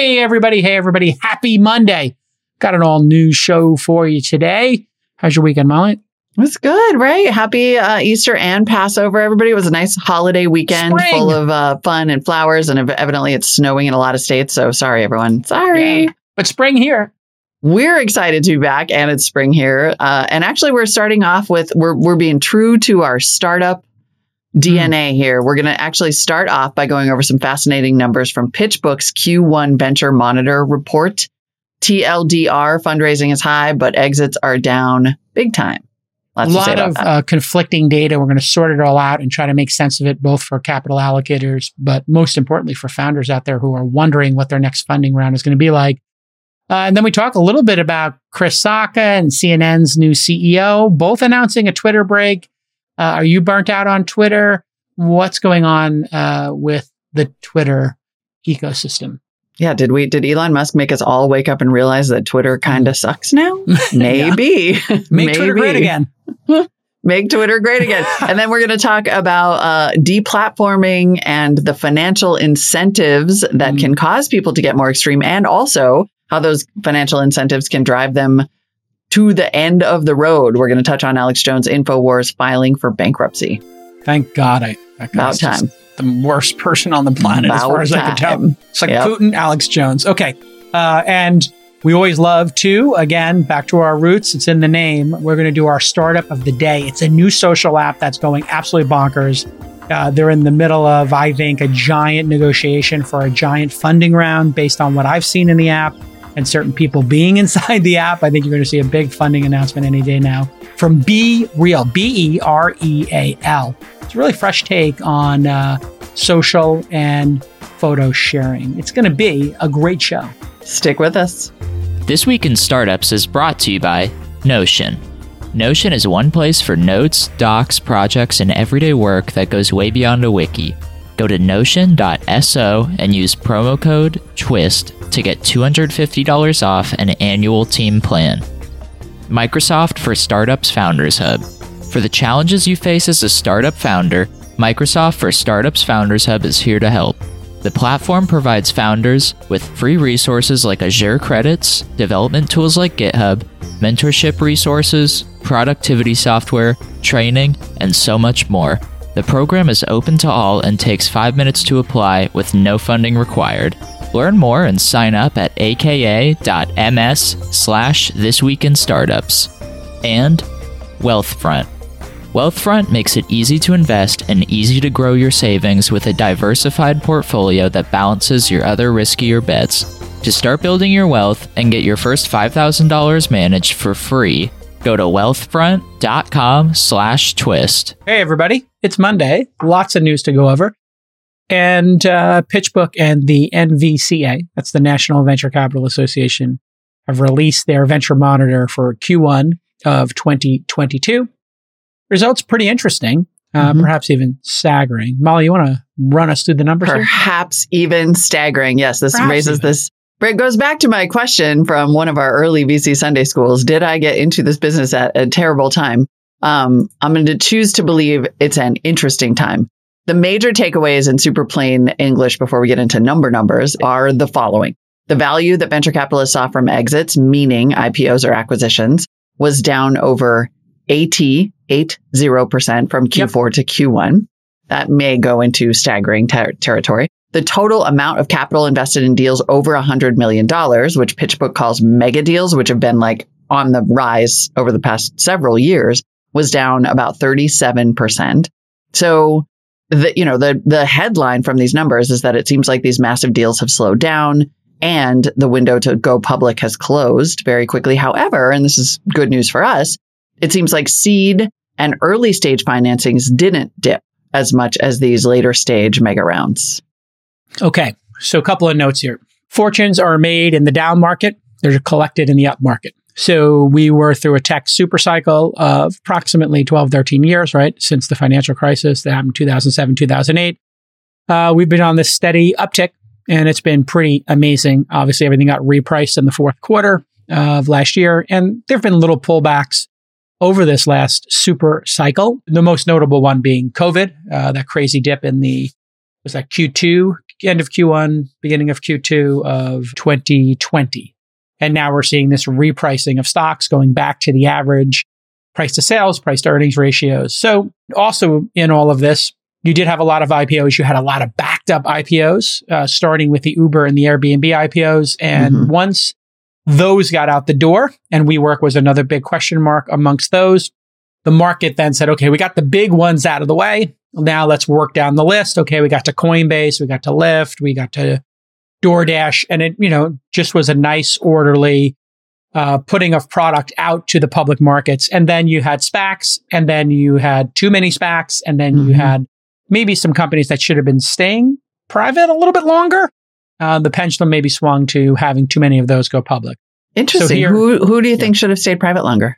Hey, everybody. Hey, everybody. Happy Monday. Got an all new show for you today. How's your weekend, Molly? It's good, right? Happy uh, Easter and Passover, everybody. It was a nice holiday weekend Spring. full of uh, fun and flowers. And evidently, it's snowing in a lot of states. So sorry, everyone. Sorry. Yeah. But spring here. We're excited to be back, and it's spring here. Uh, and actually, we're starting off with we're we're being true to our startup DNA here. We're going to actually start off by going over some fascinating numbers from PitchBook's Q1 Venture Monitor report. TLDR fundraising is high, but exits are down big time. A Lots say lot of uh, conflicting data. We're going to sort it all out and try to make sense of it, both for capital allocators, but most importantly for founders out there who are wondering what their next funding round is going to be like. Uh, and then we talk a little bit about Chris Sacca and CNN's new CEO, both announcing a Twitter break. Uh, are you burnt out on Twitter? What's going on uh, with the Twitter ecosystem? Yeah, did we did Elon Musk make us all wake up and realize that Twitter kind of sucks now? Maybe. Make Twitter great again. Make Twitter great again. and then we're going to talk about uh, deplatforming and the financial incentives that Mm. can cause people to get more extreme, and also how those financial incentives can drive them to the end of the road. We're going to touch on Alex Jones' Infowars filing for bankruptcy. Thank God. I, that About time. The worst person on the planet, as far About as I can tell. It's like Yep. Putin, Alex Jones. Okay. Uh, and we always love to, again, back to our roots. It's in the name. We're going to do our startup of the day. It's a new social app that's going absolutely bonkers. Uh, they're in the middle of, I think, a giant negotiation for a giant funding round based on what I've seen in the app and certain people being inside the app. I think you're going to see a big funding announcement any day now from BeReal, B E R E A L. It's a really fresh take on uh, social and photo sharing. It's going to be a great show. Stick with us. This Week in Startups is brought to you by Notion. Notion is one place for notes, docs, projects, and everyday work that goes way beyond a wiki. Go to notion.so and use promo code TWIST to get $250 off an annual team plan. Microsoft for Startups Founders Hub. For the challenges you face as a startup founder, Microsoft for Startups Founders Hub is here to help. The platform provides founders with free resources like Azure credits, development tools like GitHub, mentorship resources, productivity software, training, and so much more. The program is open to all and takes 5 minutes to apply with no funding required. Learn more and sign up at aka.ms slash this in startups. And Wealthfront. Wealthfront makes it easy to invest and easy to grow your savings with a diversified portfolio that balances your other riskier bets. To start building your wealth and get your first $5,000 managed for free, go to wealthfront.com slash twist. Hey, everybody. It's Monday. Lots of news to go over. And uh, PitchBook and the NVCA, that's the National Venture Capital Association, have released their venture monitor for Q1 of 2022. Results pretty interesting, uh, Mhm. perhaps even staggering. Molly, you want to run us through the numbers here? Perhaps even staggering. Yes, this Perhaps raises even. this. It goes back to my question from one of our early VC Sunday schools. Did I get into this business at a terrible time? Um, I'm going to choose to believe it's an interesting time. The major takeaways in super plain English before we get into number numbers are the following. The value that venture capitalists saw from exits, meaning IPOs or acquisitions, was down over 80, 80% from Q4 to Q1. That may go into staggering ter- territory. The total amount of capital invested in deals over $100 million, which PitchBook calls mega deals, which have been like on the rise over the past several years, was down about 37%. So the, you know, the, the headline from these numbers is that it seems like these massive deals have slowed down and the window to go public has closed very quickly. However, and this is good news for us, it seems like seed and early stage financings didn't dip as much as these later stage mega rounds. Okay. So a couple of notes here. Fortunes are made in the down market. They're collected in the up market. So we were through a tech super cycle of approximately 12, 13 years, right? Since the financial crisis that happened in 2007, 2008. Uh, we've been on this steady uptick and it's been pretty amazing. Obviously, everything got repriced in the fourth quarter of last year. And there have been little pullbacks over this last super cycle. The most notable one being COVID, uh, that crazy dip in the, was that Q2, end of Q1, beginning of Q2 of 2020. And now we're seeing this repricing of stocks going back to the average price to sales, price to earnings ratios. So also in all of this, you did have a lot of IPOs. You had a lot of backed up IPOs, uh, starting with the Uber and the Airbnb IPOs. And mm-hmm. once those got out the door and WeWork was another big question mark amongst those, the market then said, okay, we got the big ones out of the way. Now let's work down the list. Okay. We got to Coinbase. We got to Lyft. We got to DoorDash. And it, you know, just was a nice orderly, uh, putting of product out to the public markets. And then you had SPACs and then you had too many SPACs and then mm-hmm. you had maybe some companies that should have been staying private a little bit longer. Uh, the pendulum maybe swung to having too many of those go public. Interesting. So here, who who do you yeah. think should have stayed private longer?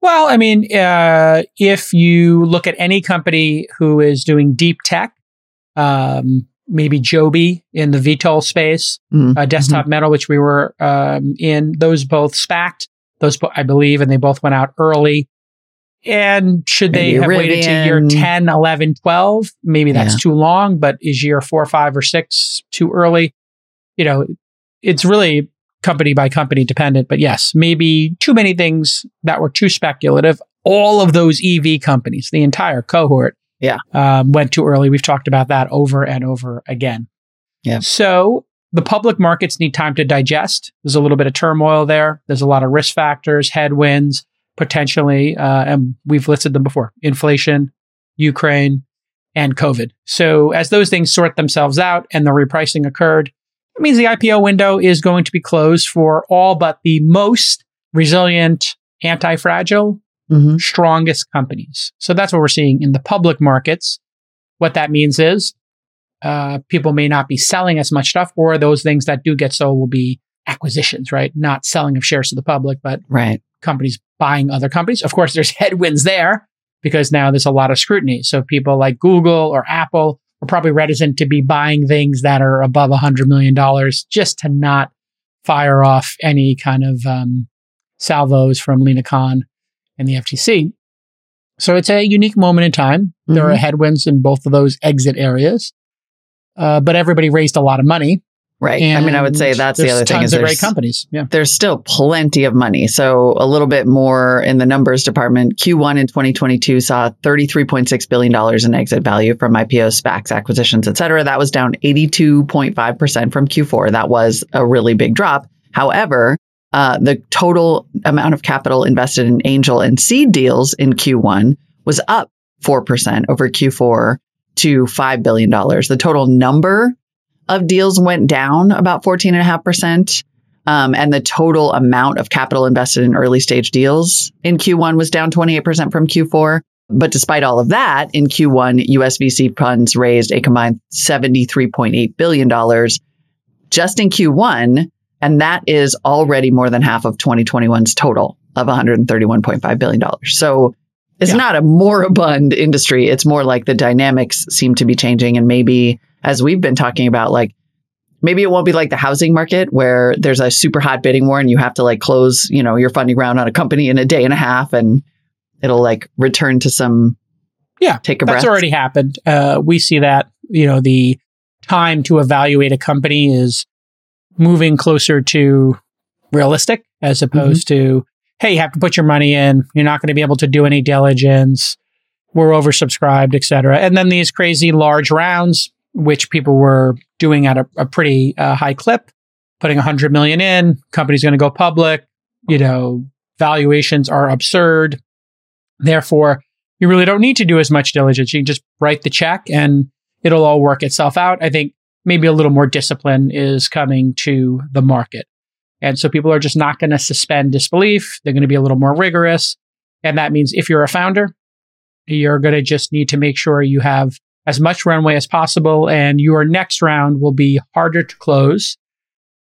Well, I mean, uh, if you look at any company who is doing deep tech, um, maybe Joby in the VTOL space, mm-hmm. uh, Desktop mm-hmm. Metal, which we were um, in, those both spacked. those I believe, and they both went out early. And should maybe they have Rivian. waited to year 10, 11, 12? Maybe that's yeah. too long, but is year four, five, or six too early? You know, it's really company by company dependent. But yes, maybe too many things that were too speculative. All of those EV companies, the entire cohort, yeah, um, went too early. We've talked about that over and over again. Yeah. So the public markets need time to digest. There's a little bit of turmoil there. There's a lot of risk factors, headwinds, potentially, uh, and we've listed them before: inflation, Ukraine, and COVID. So as those things sort themselves out and the repricing occurred, it means the IPO window is going to be closed for all but the most resilient, anti fragile, mm-hmm. strongest companies. So that's what we're seeing in the public markets. What that means is uh, people may not be selling as much stuff, or those things that do get sold will be acquisitions, right? Not selling of shares to the public, but right. companies buying other companies. Of course, there's headwinds there because now there's a lot of scrutiny. So people like Google or Apple are probably reticent to be buying things that are above $100 million just to not fire off any kind of um, salvos from Lina Khan and the FTC. So it's a unique moment in time. Mm-hmm. There are mm-hmm. headwinds in both of those exit areas. Uh, but everybody raised a lot of money Right. I mean, I would say that's the other thing is there's great companies. Yeah. There's still plenty of money. So a little bit more in the numbers department. Q1 in 2022 saw $33.6 billion in exit value from IPOs, SPACs, acquisitions, et cetera. That was down 82.5% from Q4. That was a really big drop. However, uh, the total amount of capital invested in angel and seed deals in Q1 was up 4% over Q4 to $5 billion. The total number of deals went down about 14.5%. Um, and the total amount of capital invested in early stage deals in Q1 was down 28% from Q4. But despite all of that, in Q1, US VC funds raised a combined $73.8 billion just in Q1. And that is already more than half of 2021's total of $131.5 billion. So it's yeah. not a moribund industry. It's more like the dynamics seem to be changing and maybe as we've been talking about, like maybe it won't be like the housing market where there's a super hot bidding war and you have to like close, you know, your funding round on a company in a day and a half and it'll like return to some yeah, take a breath. That's already happened. Uh, we see that, you know, the time to evaluate a company is moving closer to realistic as opposed mm-hmm. to, hey, you have to put your money in. You're not going to be able to do any diligence. We're oversubscribed, et cetera. And then these crazy large rounds, which people were doing at a, a pretty uh, high clip, putting 100 million in, company's going to go public, you know, valuations are absurd. Therefore, you really don't need to do as much diligence. You can just write the check and it'll all work itself out. I think maybe a little more discipline is coming to the market. And so people are just not going to suspend disbelief. They're going to be a little more rigorous. And that means if you're a founder, you're going to just need to make sure you have as much runway as possible. And your next round will be harder to close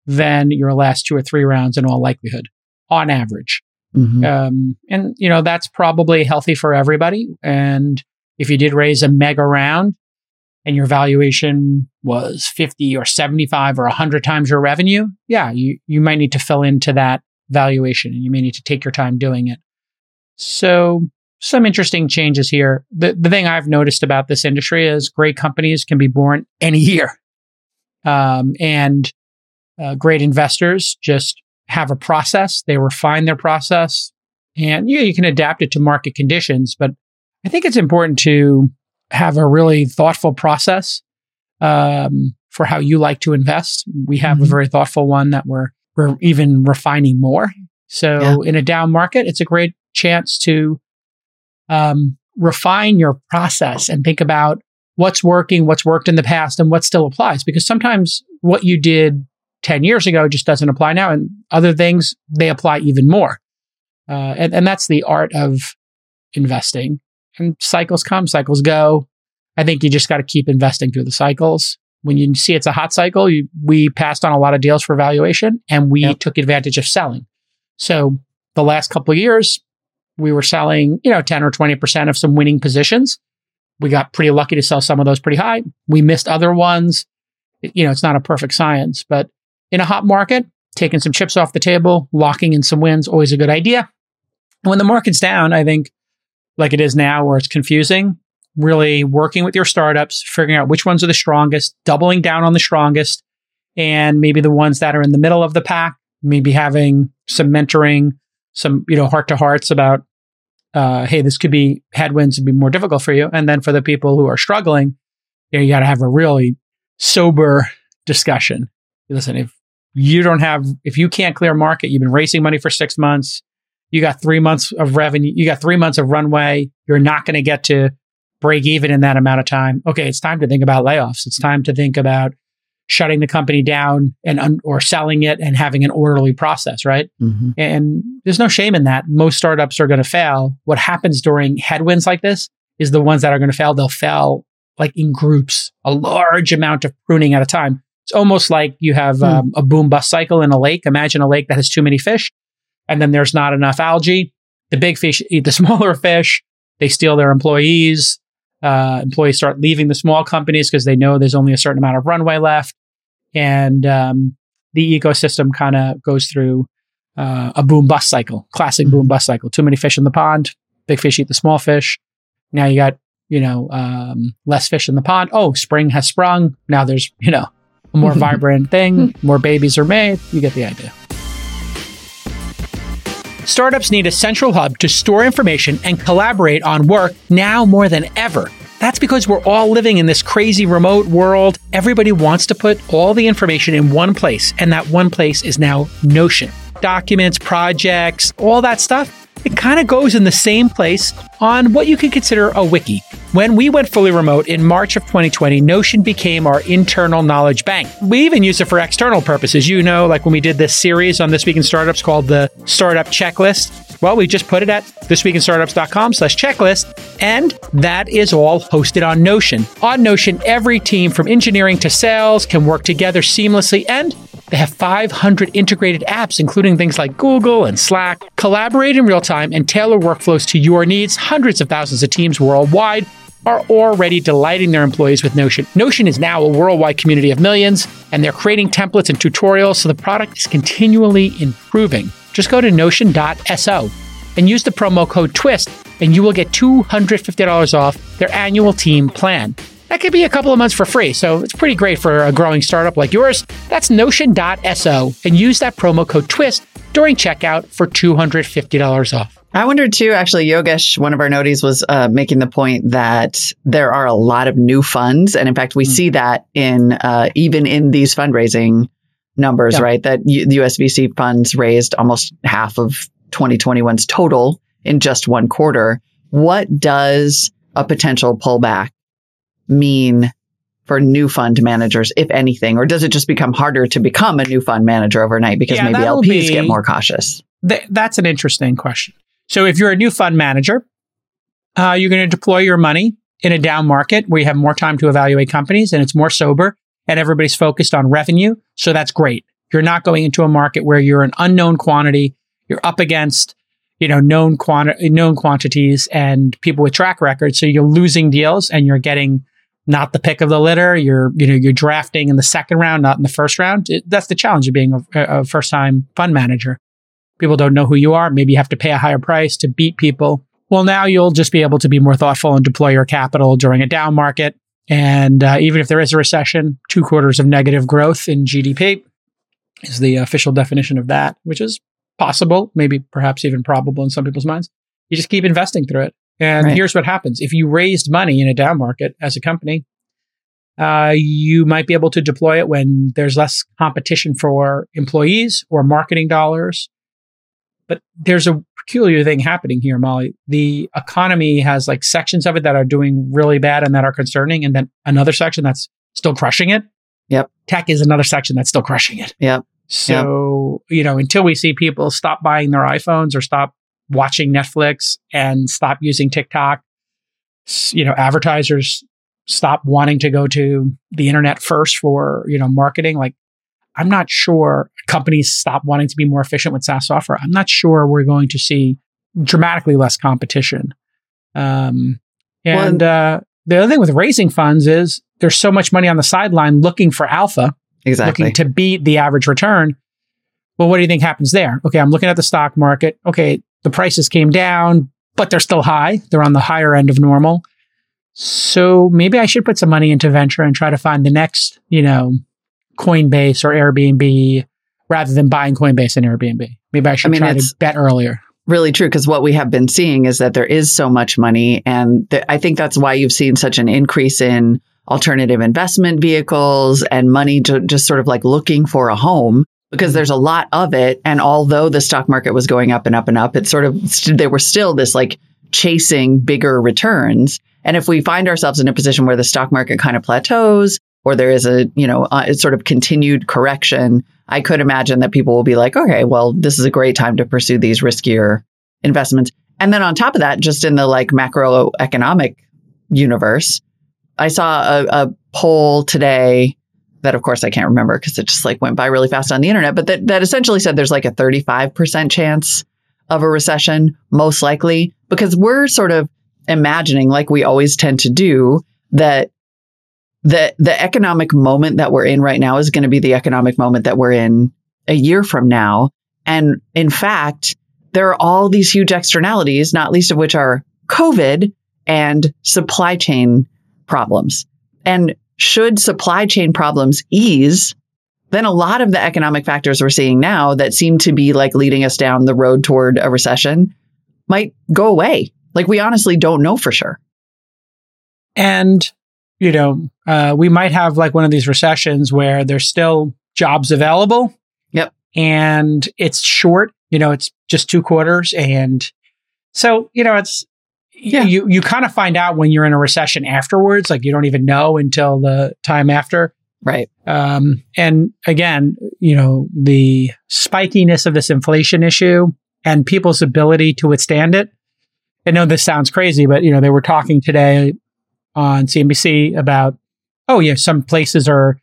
than your last two or three rounds in all likelihood, on average. Mm-hmm. Um, and, you know, that's probably healthy for everybody. And if you did raise a mega round and your valuation was 50 or 75 or 100 times your revenue, yeah, you, you might need to fill into that valuation and you may need to take your time doing it. So some interesting changes here. The, the thing I've noticed about this industry is great companies can be born any year. Um, and uh, great investors just have a process. They refine their process, and yeah, you can adapt it to market conditions. But I think it's important to have a really thoughtful process um, for how you like to invest. We have mm-hmm. a very thoughtful one that we're we're even refining more. So yeah. in a down market, it's a great chance to um, refine your process and think about what's working, what's worked in the past, and what still applies. Because sometimes what you did 10 years ago just doesn't apply now. And other things, they apply even more. Uh, and, and that's the art of investing. And cycles come, cycles go. I think you just got to keep investing through the cycles. When you see it's a hot cycle, you, we passed on a lot of deals for valuation and we yep. took advantage of selling. So the last couple of years, we were selling, you know, 10 or 20% of some winning positions. We got pretty lucky to sell some of those pretty high. We missed other ones. You know, it's not a perfect science, but in a hot market, taking some chips off the table, locking in some wins, always a good idea. When the market's down, I think like it is now where it's confusing, really working with your startups, figuring out which ones are the strongest, doubling down on the strongest, and maybe the ones that are in the middle of the pack, maybe having some mentoring, some, you know, heart to hearts about, uh, hey, this could be headwinds and be more difficult for you. And then for the people who are struggling, you, know, you got to have a really sober discussion. Listen, if you don't have, if you can't clear market, you've been raising money for six months, you got three months of revenue, you got three months of runway, you're not going to get to break even in that amount of time. Okay, it's time to think about layoffs. It's time to think about shutting the company down and un- or selling it and having an orderly process, right? Mm-hmm. And there's no shame in that. Most startups are going to fail. What happens during headwinds like this is the ones that are going to fail, they'll fail like in groups, a large amount of pruning at a time. It's almost like you have mm. um, a boom bust cycle in a lake. Imagine a lake that has too many fish and then there's not enough algae. The big fish eat the smaller fish. They steal their employees. Uh, employees start leaving the small companies because they know there's only a certain amount of runway left, and um, the ecosystem kind of goes through uh, a boom bust cycle, classic boom bust cycle. Too many fish in the pond, big fish eat the small fish. Now you got you know um, less fish in the pond. Oh, spring has sprung. Now there's you know a more vibrant thing. More babies are made. You get the idea. Startups need a central hub to store information and collaborate on work now more than ever. That's because we're all living in this crazy remote world. Everybody wants to put all the information in one place, and that one place is now Notion. Documents, projects, all that stuff it kind of goes in the same place on what you could consider a wiki. When we went fully remote in March of 2020, Notion became our internal knowledge bank. We even use it for external purposes. You know, like when we did this series on This Week in Startups called the Startup Checklist. Well, we just put it at thisweekinstartups.com slash checklist, and that is all hosted on Notion. On Notion, every team from engineering to sales can work together seamlessly and they have 500 integrated apps, including things like Google and Slack. Collaborate in real time and tailor workflows to your needs. Hundreds of thousands of teams worldwide are already delighting their employees with Notion. Notion is now a worldwide community of millions, and they're creating templates and tutorials, so the product is continually improving. Just go to notion.so and use the promo code TWIST, and you will get $250 off their annual team plan. That could be a couple of months for free, so it's pretty great for a growing startup like yours. That's notion.so and use that promo code TWIST during checkout for $250 off. I wondered too, actually, Yogesh, one of our noties was uh, making the point that there are a lot of new funds. And in fact, we mm. see that in uh, even in these fundraising numbers, yeah. right? That U- the USVC funds raised almost half of 2021's total in just one quarter. What does a potential pullback mean for new fund managers, if anything? Or does it just become harder to become a new fund manager overnight because yeah, maybe LPs be, get more cautious? Th- that's an interesting question. So if you're a new fund manager, uh, you're going to deploy your money in a down market where you have more time to evaluate companies and it's more sober and everybody's focused on revenue. So that's great. You're not going into a market where you're an unknown quantity. You're up against you know, known quanti- known quantities and people with track records. So you're losing deals and you're getting not the pick of the litter. You're, you know, you're drafting in the second round, not in the first round. It, that's the challenge of being a, a first time fund manager. People don't know who you are. Maybe you have to pay a higher price to beat people. Well, now you'll just be able to be more thoughtful and deploy your capital during a down market. And uh, even if there is a recession, two quarters of negative growth in GDP is the official definition of that, which is possible, maybe perhaps even probable in some people's minds. You just keep investing through it. And Right. here's what happens. If you raised money in a down market as a company, uh, you might be able to deploy it when there's less competition for employees or marketing dollars. But there's a peculiar thing happening here, Molly. The economy has like sections of it that are doing really bad and that are concerning, and then another section that's still crushing it. Yep. Tech is another section that's still crushing it. Yep. So, you know, until we see people stop buying their iPhones or stop watching Netflix and stop using TikTok, you know, advertisers stop wanting to go to the internet first for, you know, marketing. Like, I'm not sure companies stop wanting to be more efficient with SaaS software. I'm not sure we're going to see dramatically less competition. Um, and uh, the other thing with raising funds is there's so much money on the sideline looking for alpha Exactly. looking to beat the average return. Well, what do you think happens there? Okay, I'm looking at the stock market. Okay, the prices came down, but they're still high. They're on the higher end of normal. So maybe I should put some money into venture and try to find the next, you know, Coinbase or Airbnb rather than buying Coinbase and Airbnb. Maybe I should I mean, try to bet earlier. really true because what we have been seeing is that there is so much money and th- i think that's why you've seen such an increase in alternative investment vehicles and money to just sort of like looking for a home because there's a lot of it and although the stock market was going up and up and up it sort of they were still this like chasing bigger returns and if we find ourselves in a position where the stock market kind of plateaus or there is a you know uh, sort of continued correction I could imagine that people will be like, okay, well, this is a great time to pursue these riskier investments. And then on top of that, just in the like macroeconomic universe, I saw a, a poll today that, of course, I can't remember because it just like went by really fast on the internet, but that, that essentially said there's like a 35% chance of a recession, most likely, because we're sort of imagining, like we always tend to do, that the the economic moment that we're in right now is going to be the economic moment that we're in a year from now. And in fact, there are all these huge externalities, not least of which are COVID and supply chain problems. And should supply chain problems ease, then a lot of the economic factors we're seeing now that seem to be like leading us down the road toward a recession might go away. Like we honestly don't know for sure. And, you know, uh, we might have like one of these recessions where there's still jobs available. Yep. And it's short, you know, it's just two quarters. And so, you know, it's, Yeah. you, you kind of find out when you're in a recession afterwards. Like you don't even know until the time after. Right. Um, and again, you know, the spikiness of this inflation issue and people's ability to withstand it. I know this sounds crazy, but you know, they were talking today on CNBC about, oh yeah, some places are,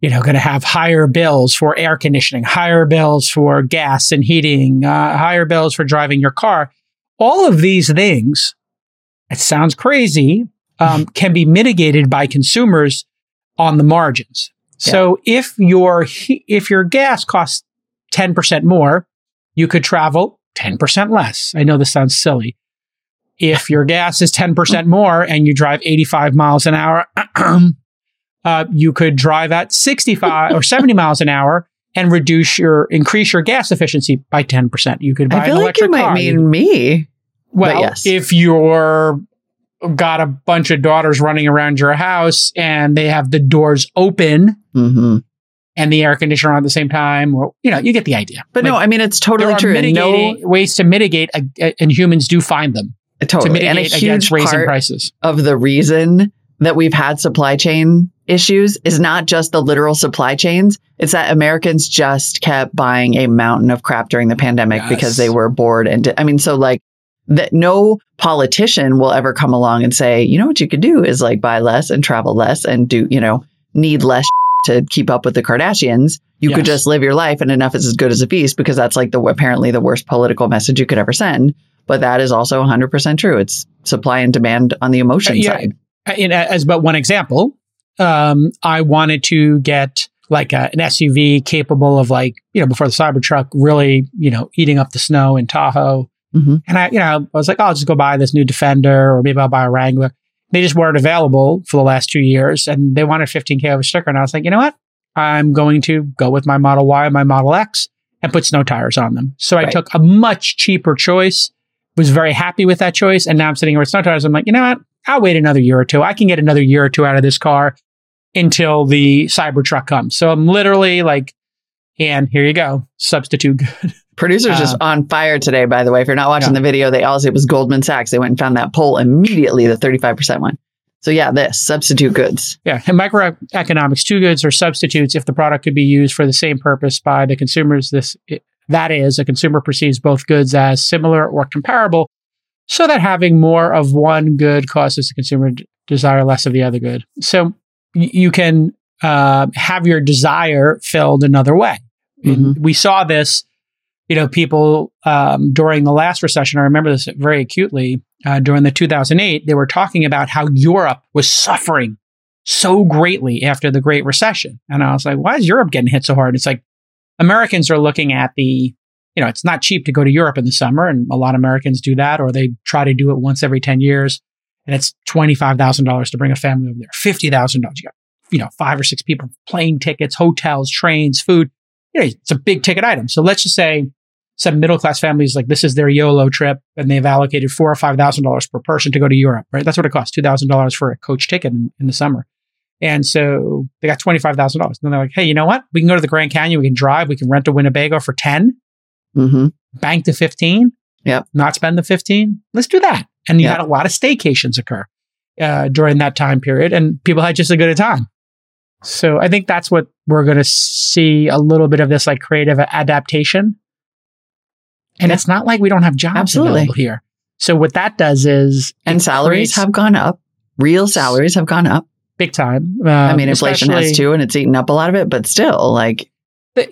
you know, going to have higher bills for air conditioning, higher bills for gas and heating, uh, higher bills for driving your car. All of these things, it sounds crazy, um, can be mitigated by consumers on the margins. So if your if your gas costs 10% more, you could travel 10% less. I know this sounds silly. If your gas is 10% more and you drive 85 miles an hour, uh, you could drive at 65 or 70 miles an hour and reduce your increase your gas efficiency by 10%. You could buy I feel an like you electric might car. mean me. Well, yes. if you're got a bunch of daughters running around your house and they have the doors open hmm and the air conditioner on at the same time, or you know, you get the idea. But no, I mean it's totally true. No, ways to mitigate, uh, and humans do find them to totally. And a huge against raising part prices. of the reason that we've had supply chain issues is not just the literal supply chains. It's that Americans just kept buying a mountain of crap during the pandemic Yes. because they were bored. And di- I mean, so like that no politician will ever come along and say, you know what you could do is like buy less and travel less and do, you know, need less to keep up with the Kardashians. You could just live your life and enough is as good as a feast because that's like the apparently the worst political message you could ever send. But that is also 100% true. It's supply and demand on the emotion Uh, yeah. side. In, as but one example, um, I wanted to get like a, an SUV capable of like you know before the Cybertruck really you know eating up the snow in Tahoe. Mhm. And I, you know, I was like, oh, I'll just go buy this new Defender, or maybe I'll buy a Wrangler. they just weren't available for the last two years and they wanted 15K over sticker. And I was like, you know what? I'm going to go with my Model Y and my Model X and put snow tires on them. So I took a much cheaper choice, was very happy with that choice. And now I'm sitting here with snow tires. I'm like, you know what? I'll wait another year or two. I can get another year or two out of this car until the Cybertruck comes. So I'm literally like, and here you go, substitute good. Producers just on fire today, by the way. If you're not watching Yeah. the video, they all say it was Goldman Sachs. They went and found that poll immediately, the 35% one. So yeah, this substitute goods. Yeah, and microeconomics, two goods are substitutes if the product could be used for the same purpose by the consumers. This that is, a consumer perceives both goods as similar or comparable, so that having more of one good causes the consumer d- desire less of the other good. So y- you can uh, have your desire filled another way. And We saw this, you know, people um, during the last recession. I remember this very acutely uh, during the 2008. They were talking about how Europe was suffering so greatly after the Great Recession. And I was like, why is Europe getting hit so hard? It's like Americans are looking at the, you know, it's not cheap to go to Europe in the summer. And a lot of Americans do that, or they try to do it once every 10 years. And it's $25,000 to bring a family over there, $50,000. You got, you know, five or six people, plane tickets, hotels, trains, food. You know, it's a big ticket item. So let's just say some middle class families, like this is their YOLO trip and they've allocated four or $5,000 per person to go to Europe, right? That's what it costs, $2,000 for a coach ticket in, in the summer. And so they got $25,000. And they're like, hey, you know what? We can go to the Grand Canyon. We can drive. We can rent a Winnebago for 10, hmm bank to 15. Yep. Not spend the 15. Let's do that. And you Yep. had a lot of staycations occur uh, during that time period. And people had just a good time. So I think that's what we're going to see a little bit of this like creative adaptation. And Yeah. it's not like we don't have jobs Absolutely. available here. So what that does is And salaries creates have gone up. Real salaries have gone up. big time. I Um, mean, inflation has too, and it's eaten up a lot of it, but still, like,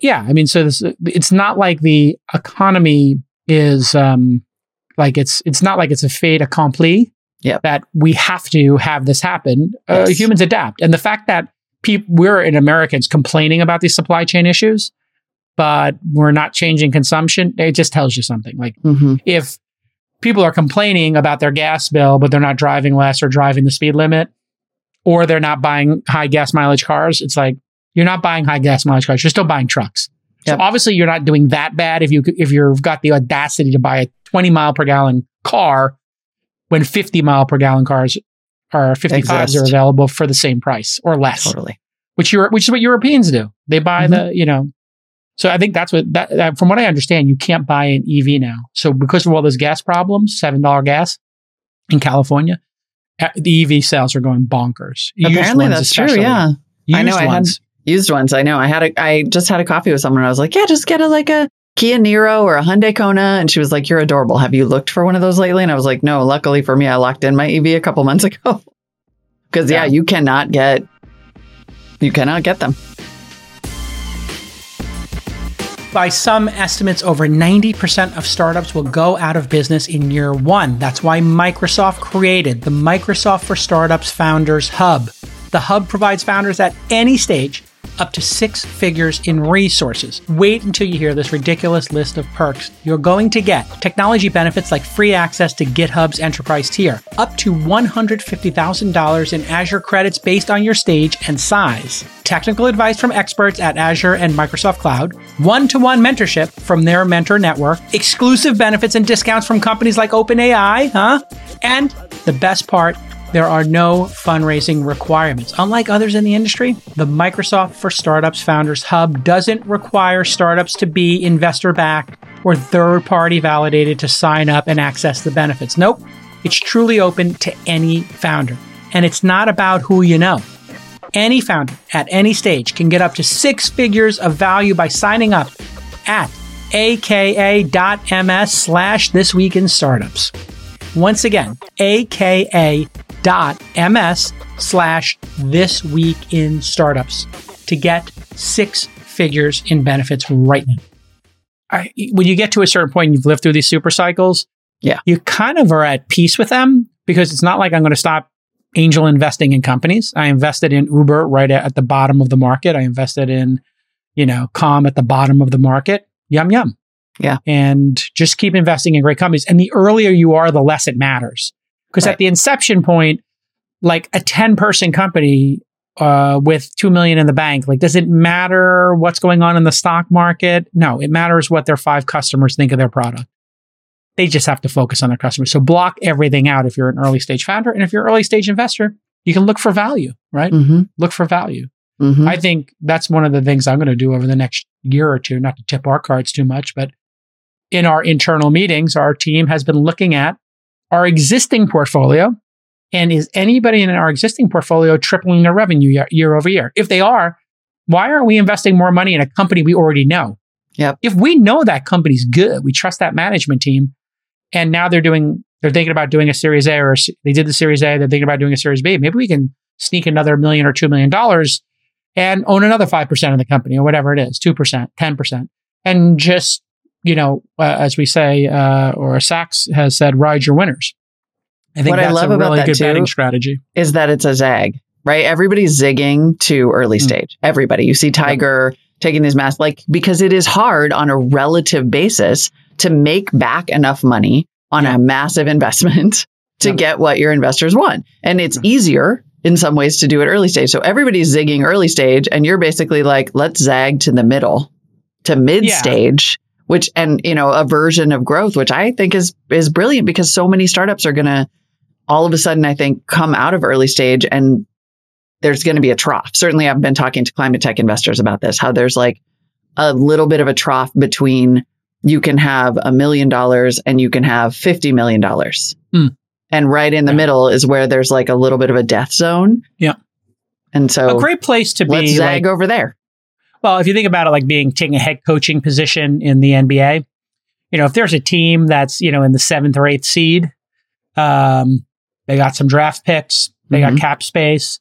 yeah, I mean, so this, it's not like the economy is um, like it's it's not like it's a fait accompli. Yep. That we have to have this happen. Uh, humans adapt, and the fact that peop- we're in Americans complaining about these supply chain issues, but we're not changing consumption, it just tells you something. Like mhm. if people are complaining about their gas bill, but they're not driving less or driving the speed limit, or they're not buying high gas mileage cars, it's like you're not buying high gas mileage cars. You're still buying trucks. Yep. So obviously you're not doing that bad if you if you've got the audacity to buy a 20 mile per gallon car when 50 mile per gallon cars or 55s are available for the same price or less totally. which you which is what Europeans do. They buy Mm-hmm. the, you know. So I think that's what that, from what I understand, you can't buy an EV now. So because of all those gas problems, seven dollar gas in California, uh, the EV sales are going bonkers. Used Apparently, ones that's true. Yeah. I know, Used I had- Used ones. I know. I had a, I just had a coffee with someone. And I was like, yeah, just get a, like a Kia Niro or a Hyundai Kona. And she was like, you're adorable. Have you looked for one of those lately? And I was like, no, luckily for me, I locked in my EV a couple months ago. Cause yeah, Yeah. you cannot get, you cannot get them. By some estimates, over 90% of startups will go out of business in year one. That's why Microsoft created the Microsoft for Startups Founders Hub. The hub provides founders at any stage up to six figures in resources. Wait until you hear this ridiculous list of perks you're going to get. Technology benefits like free access to GitHub's enterprise tier, up to $150,000 in Azure credits based on your stage and size, technical advice from experts at Azure and Microsoft Cloud, one to one mentorship from their mentor network, exclusive benefits and discounts from companies like OpenAI, huh? And the best part, there are no fundraising requirements. Unlike others in the industry, the Microsoft for Startups Founders Hub doesn't require startups to be investor backed or third party validated to sign up and access the benefits. Nope, it's truly open to any founder. And it's not about who you know. Any founder at any stage can get up to six figures of value by signing up at aka.ms slash this week in startups. Once again, aka.ms slash this week in startups to get six figures in benefits right now. I, when you get to a certain point, and you've lived through these super cycles. Yeah. You kind of are at peace with them because it's not like I'm going to stop angel investing in companies. I invested in Uber right at, at the bottom of the market. I invested in, you know, Calm at the bottom of the market. Yum, yum. Yeah. And just keep investing in great companies. And the earlier you are, the less it matters. Because Right. at the inception point, like a 10 person company uh, with 2 million in the bank, like, does it matter what's going on in the stock market? No, it matters what their five customers think of their product. They just have to focus on their customers. So block everything out if you're an early stage founder. And if you're an early stage investor, you can look for value, right? Mm-hmm. Look for value. Mm-hmm. I think that's one of the things I'm going to do over the next year or two, not to tip our cards too much, but in our internal meetings, our team has been looking at our existing portfolio. And is anybody in our existing portfolio tripling their revenue year, year over year? If they are, why aren't we investing more money in a company we already know? Yep. If we know that company's good, we trust that management team, and now they're doing, they're thinking about doing a Series A, or they did the Series A, they're thinking about doing a Series B. Maybe we can sneak another million or two million dollars and own another 5% of the company or whatever it is 2%, 10%. And just, you know, uh, as we say, uh, or Sacks has said, ride your winners. I think What I that's love a really good betting strategy. is that it's a zag, right? Everybody's zigging to early Mm. stage. Everybody. You see Tiger taking these mass, like, because it is hard on a relative basis to make back enough money on Yeah. a massive investment to Yeah. get what your investors want. And it's easier in some ways to do it early stage. So everybody's zigging early stage, and you're basically like, let's zag to the middle, to mid stage. Which and you know a version of growth, which I think is is brilliant because so many startups are gonna all of a sudden, I think, come out of early stage and there's going to be a trough. Certainly, I've been talking to climate tech investors about this, how there's like a little bit of a trough between you can have a million dollars and you can have $50 million. Hmm. And right in the Yeah. middle is where there's like a little bit of a death zone. Yeah. And so a great place to let's be. zag Like, over there. Well, if you think about it, like being taking a head coaching position in the NBA, you know, if there's a team that's you know in the seventh or eighth seed, um, they got some draft picks, they Mhm. got cap space,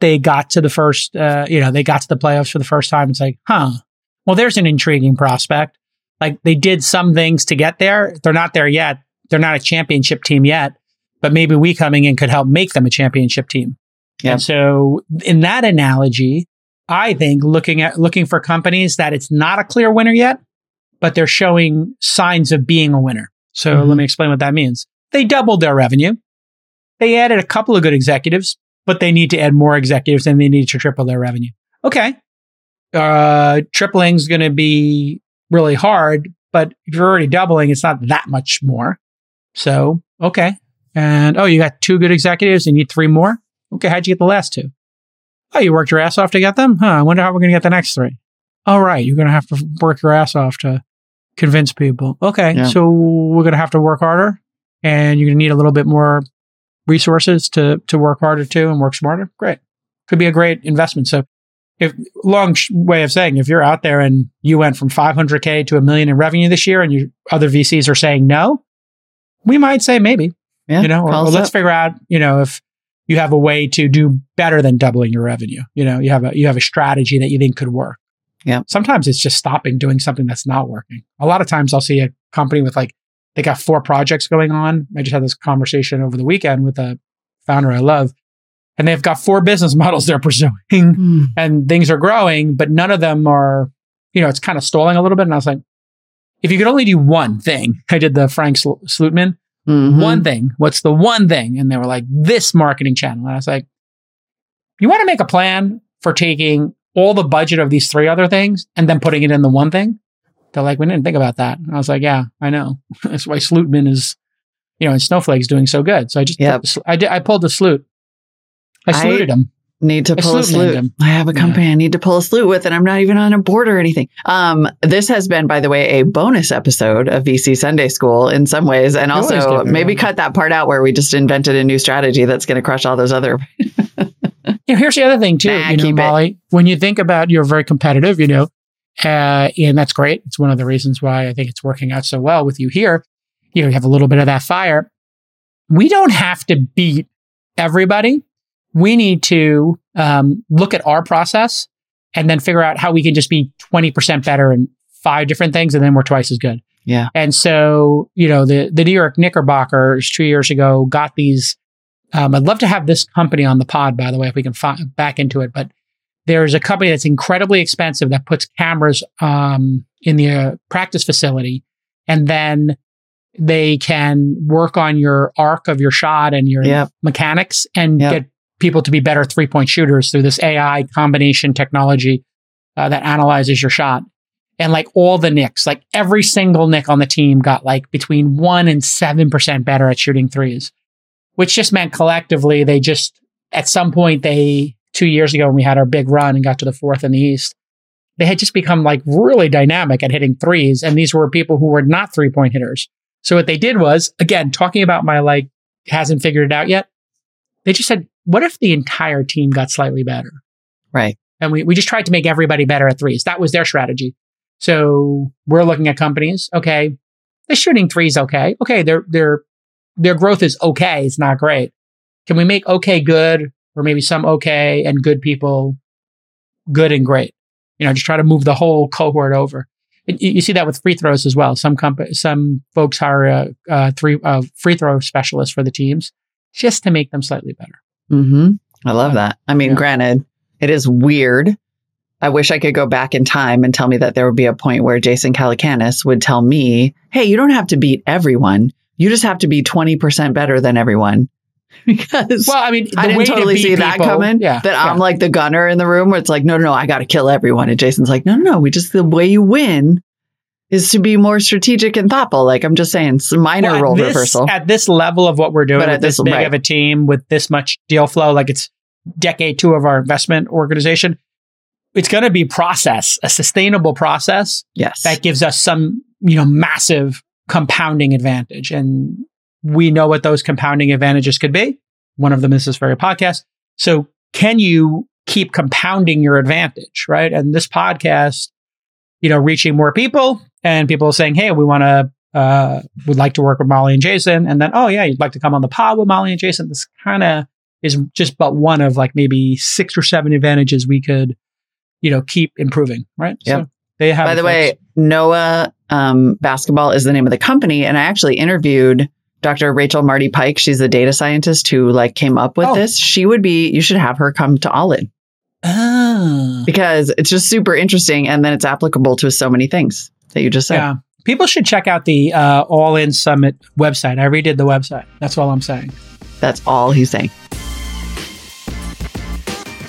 they got to the first, uh, you know, they got to the playoffs for the first time. It's like, huh, well, there's an intriguing prospect. Like they did some things to get there. They're not there yet. They're not a championship team yet, but maybe we coming in could help make them a championship team. Yeah. And so in that analogy, I think looking at looking for companies that it's not a clear winner yet, but they're showing signs of being a winner. So Mhm. let me explain what that means. They doubled their revenue. They added a couple of good executives, but they need to add more executives and they need to triple their revenue. Okay. Uh, tripling's is going to be really hard, but if you're already doubling, it's not that much more. So, okay. And oh, you got two good executives and you need three more? Okay. How'd you get the last two? Oh, you worked your ass off to get them? Huh. I wonder how we're going to get the next three. All right. You're going to have to work your ass off to convince people. Okay. Yeah. So we're going to have to work harder and you're going to need a little bit more resources to, to work harder too and work smarter. Great. Could be a great investment. So if long sh- way of saying, if you're out there and you went from 500K to a million in revenue this year and your other VCs are saying no, we might say maybe Yeah. you know, or, or let's up. figure out, you know, if you have a way to do better than doubling your revenue. You know, you have a you have a strategy that you think could work. Yeah. Sometimes it's just stopping doing something that's not working. A lot of times I'll see a company with like they got four projects going on. I just had this conversation over the weekend with a founder I love. And they've got four business models they're pursuing Hmm. and things are growing, but none of them are, you know, it's kind of stalling a little bit. And I was like, if you could only do one thing, I did the Frank Sl- Slootman, Mhm. one thing. What's the one thing? And they were like, this marketing channel. And I was like, you want to make a plan for taking all the budget of these three other things and then putting it in the one thing? They're like, we didn't think about that. And I was like, yeah, I know. That's why Slootman is, you know, and Snowflake's doing so good. So I just, Yep. put I did, I pulled the slute. I I- saluted him. Need to pull a him. I have a Yeah. company I need to pull a slute with, and I'm not even on a board or anything. Um, this has been, by the way, a bonus episode of VC Sunday School in some ways, and also maybe cut that part out where we just invented a new strategy that's going to crush all those other. Know, here's the other thing too, Nah, you know, keep it. Molly. When you think about you're very competitive, you know, uh, and that's great. It's one of the reasons why I think it's working out so well with you here. You know, you have a little bit of that fire. We don't have to beat everybody. We need to um, look at our process and then figure out how we can just be 20% better in five different things, and then we're twice as good. Yeah. And so, you know, the the New York Knickerbockers two years ago got these. Um, I'd love to have this company on the pod, by the way, if we can fi- back into it. But there's a company that's incredibly expensive that puts cameras um, in the uh, practice facility, and then They can work on your arc of your shot and your Yep. mechanics and Yep. get people to be better three point shooters through this AI combination technology uh, that analyzes your shot. And like all the Knicks, like every single Knick on the team got like between one and 7% better at shooting threes, which just meant collectively they just, at some point, they, two years ago when we had our big run and got to the fourth in the East, they had just become like really dynamic at hitting threes. And these were people who were not three point hitters. So what they did was, again, talking about my like, hasn't figured it out yet. They just said, what if the entire team got slightly better? Right. And we, we just tried to make everybody better at threes. That was their strategy. So we're looking at companies. Okay. They're shooting threes. Okay. Okay. Their, their, their growth is okay. It's not great. Can we make okay good or maybe some okay and good people good and great? You know, just try to move the whole cohort over. And You you see that with free throws as well. Some comp- some folks hire a, a three uh, free throw specialist for the teams just to make them slightly better. hmm I love that. I mean, Yeah. granted, it is weird. I wish I could go back in time and tell me that there would be a point where Jason Calacanis would tell me, hey, you don't have to beat everyone. You just have to be 20% better than everyone. because Well, I mean, I didn't to totally beat see that coming. Yeah, that yeah. I'm like the gunner in the room where it's like, no, no, no, I got to kill everyone. And Jason's like, no, no, no. We just, the way you win is to be more strategic and thoughtful. Like I'm just saying, it's a minor Well, role this- reversal. at this level of what we're doing But with at this this- big right. of a team with this much deal flow, like it's decade two of our investment organization, it's going to be process, a sustainable process yes. that gives us some, you know, massive compounding advantage. And we know what those compounding advantages could be. One of them is this very podcast. So can you keep compounding your advantage, right? And this podcast, you know, reaching more people and people saying, Hey, we want to, uh, would like to work with Molly and Jason. And then, oh yeah, you'd like to come on the pod with Molly and Jason. This kind of is just but one of like maybe six or seven advantages we could, you know, keep improving, right? Yep. So they have, By the way, Noah um, Basketball is the name of the company, and I actually interviewed Dr. Rachel Marty Pike. She's the data scientist who like came up with Oh. this. She would be. You should have her come to All In Ah. because it's just super interesting, and then it's applicable to so many things that you just said. Yeah. People should check out the uh, All In Summit website. I redid the website. That's all I'm saying. That's all he's saying.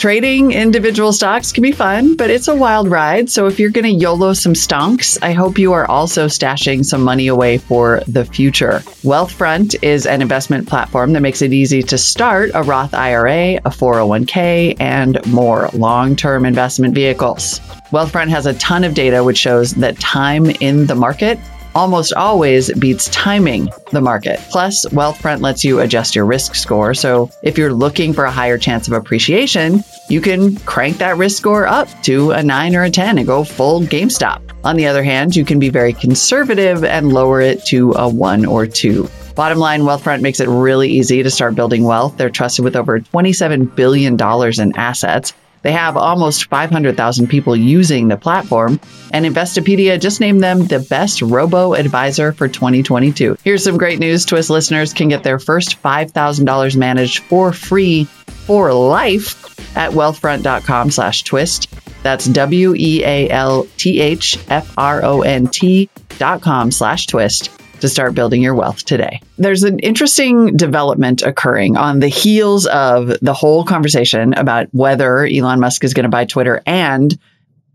Trading individual stocks can be fun, but it's a wild ride. So if you're going to YOLO some stonks, I hope you are also stashing some money away for the future. Wealthfront is an investment platform that makes it easy to start a Roth IRA, a 401k, and more long term investment vehicles. Wealthfront has a ton of data which shows that time in the market almost always beats timing the market. Plus, Wealthfront lets you adjust your risk score. So if you're looking for a higher chance of appreciation, you can crank that risk score up to a nine or a 10 and go full GameStop. On the other hand, you can be very conservative and lower it to a one or two. Bottom line, Wealthfront makes it really easy to start building wealth. They're trusted with over $27 billion in assets. They have almost 500,000 people using the platform, and Investopedia just named them the best robo advisor for 2022. Here's some great news Twist listeners can get their first $5,000 managed for free for life at wealthfront.com slash twist. That's W E A L T H F R O N T dot com slash twist to start building your wealth today. There's an interesting development occurring on the heels of the whole conversation about whether Elon Musk is going to buy Twitter and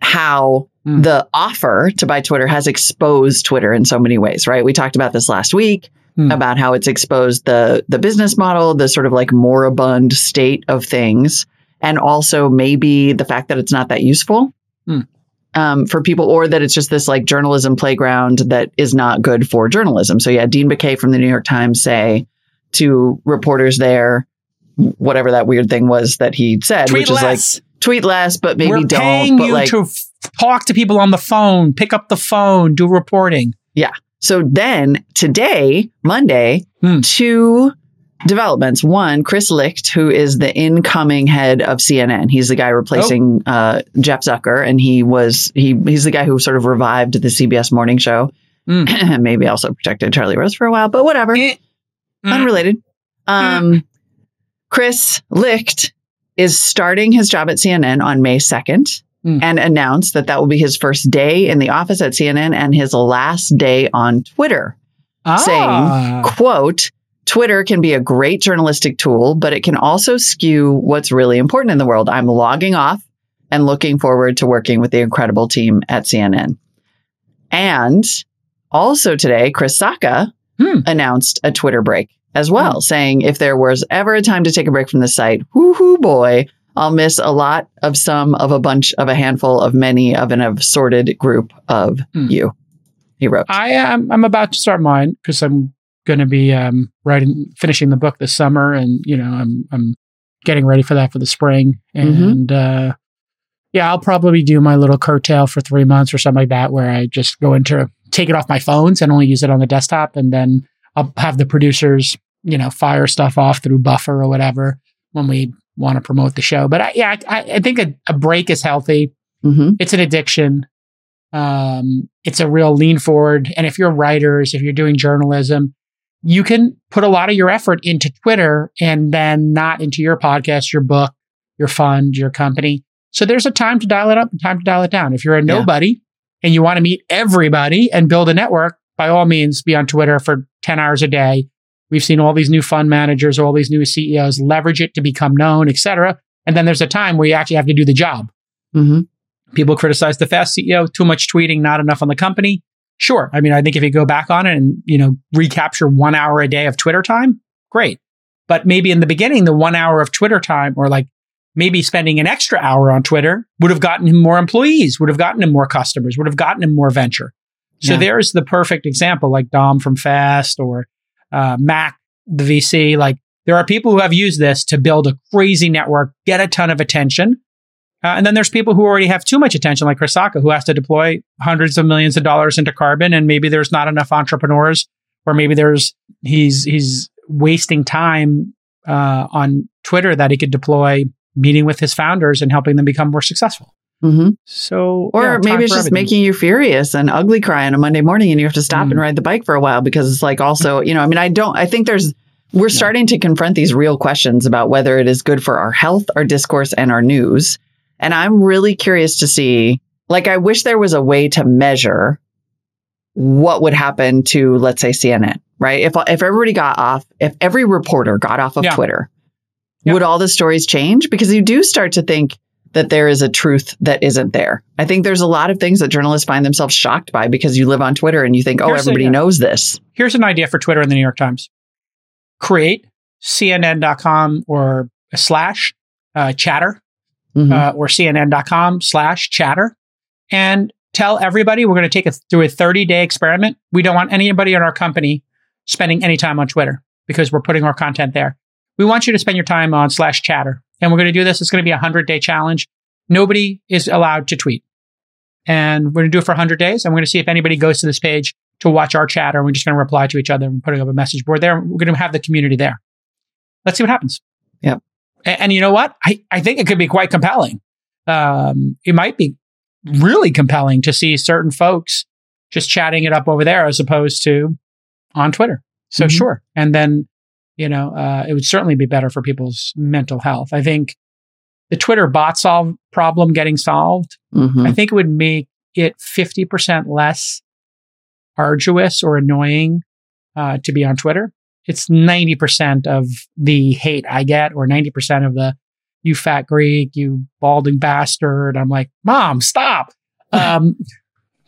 how Hmm. the offer to buy Twitter has exposed Twitter in so many ways, right? We talked about this last week Hmm. about how it's exposed the the business model, the sort of like moribund state of things, and also maybe the fact that it's not that useful Hmm. Um, for people, or that it's just this like journalism playground that is not good for journalism. So yeah, Dean Baquet from the New York Times say to reporters there, whatever that weird thing was that he said, Tweet which is like tweet less, but maybe We're don't. paying But you like, to f- talk to people on the phone, pick up the phone, do reporting. Yeah. So then today, Monday, Hmm. two developments. One, Chris Licht, who is the incoming head of CNN. He's the guy replacing Oh. uh, Jeff Zucker, and he was he he's the guy who sort of revived the CBS morning show. Maybe also protected Charlie Rose for a while, but whatever. Eh. Mm. Unrelated. Um, Chris Licht is starting his job at CNN on May 2nd Mm. and announced that that will be his first day in the office at CNN and his last day on Twitter. saying, quote, Twitter can be a great journalistic tool, but it can also skew what's really important in the world. I'm logging off and looking forward to working with the incredible team at CNN. And also today, Chris Sacca Hmm. announced a Twitter break as well, saying if there was ever a time to take a break from the site, whoo hoo boy, I'll miss a lot of some of a bunch of a handful of many of an assorted group of Hmm. you. He wrote. I am. I'm about to start mine because I'm going to be um, writing, finishing the book this summer, and you know, I'm I'm getting ready for that for the spring, Mhm. and uh, yeah, I'll probably do my little curtail for three months or something like that, where I just go into take it off my phones and only use it on the desktop, and then I'll have the producers, you know, fire stuff off through Buffer or whatever when we want to promote the show. But I, yeah, I, I think a, a break is healthy Mhm. it's an addiction. Um, it's a real lean forward. And if you're writers, if you're doing journalism, you can put a lot of your effort into Twitter and then not into your podcast, your book, your fund, your company. So there's a time to dial it up and time to dial it down. If you're a Yeah. nobody and you want to meet everybody and build a network, by all means, be on Twitter for 10 hours a day. We've seen all these new fund managers, all these new CEOs leverage it to become known, et cetera. And then there's a time where you actually have to do the job. Mhm. People criticize the fast CEO, too much tweeting, not enough on the company. Sure. I mean, I think if you go back on it and, you know, recapture one hour a day of Twitter time, great. But maybe in the beginning, the one hour of Twitter time or like maybe spending an extra hour on Twitter would have gotten him more employees, would have gotten him more customers, would have gotten him more venture. So Yeah. there's the perfect example, like Dom from Fast or uh, Mac, the VC. Like there are people who have used this to build a crazy network, get a ton of attention. Uh, and then there's people who already have too much attention, like Chris Sacca, who has to deploy hundreds of millions of dollars into carbon, and maybe there's not enough entrepreneurs, or maybe there's he's he's wasting time uh, on Twitter that he could deploy meeting with his founders and helping them become more successful. Mhm. So, Or yeah, maybe it's just everything. making you furious and ugly cry on a Monday morning and you have to stop Mm. and ride the bike for a while because it's like also, you know, I mean, I don't, I think there's, we're starting to confront these real questions about whether it is good for our health, our discourse, and our news. And I'm really curious to see, like, I wish there was a way to measure what would happen to, let's say, CNN, right? If, if everybody got off, if every reporter got off of Yeah. Twitter, Yeah. would all the stories change? Because you do start to think, that there is a truth that isn't there. I think there's a lot of things that journalists find themselves shocked by because you live on Twitter and you think, oh, Here's everybody yeah. knows this. here's an idea for Twitter and the New York Times. Create CNN.com or slash uh, chatter Mhm. uh, or CNN.com slash chatter and tell everybody we're going to take it through a 30 day experiment. We don't want anybody in our company spending any time on Twitter because we're putting our content there. We want you to spend your time on slash chatter. And we're going to do this. It's going to be a 100 day challenge. Nobody is allowed to tweet. And we're going to do it for 100 days. And we're going to see if anybody goes to this page to watch our chatter. And we're just going to reply to each other and putting up a message board there. We're going to have the community there. Let's see what happens. Yep. A- And, you know what? I, I think it could be quite compelling. Um, it might be really compelling to see certain folks just chatting it up over there as opposed to on Twitter. So Mhm. sure. And then, you know, uh, it would certainly be better for people's mental health. I think the Twitter bot solve problem getting solved, Mhm. I think it would make it 50% less arduous or annoying uh, to be on Twitter. It's 90% of the hate I get, or 90% of the you fat Greek, you balding bastard. I'm like, mom, stop. Um,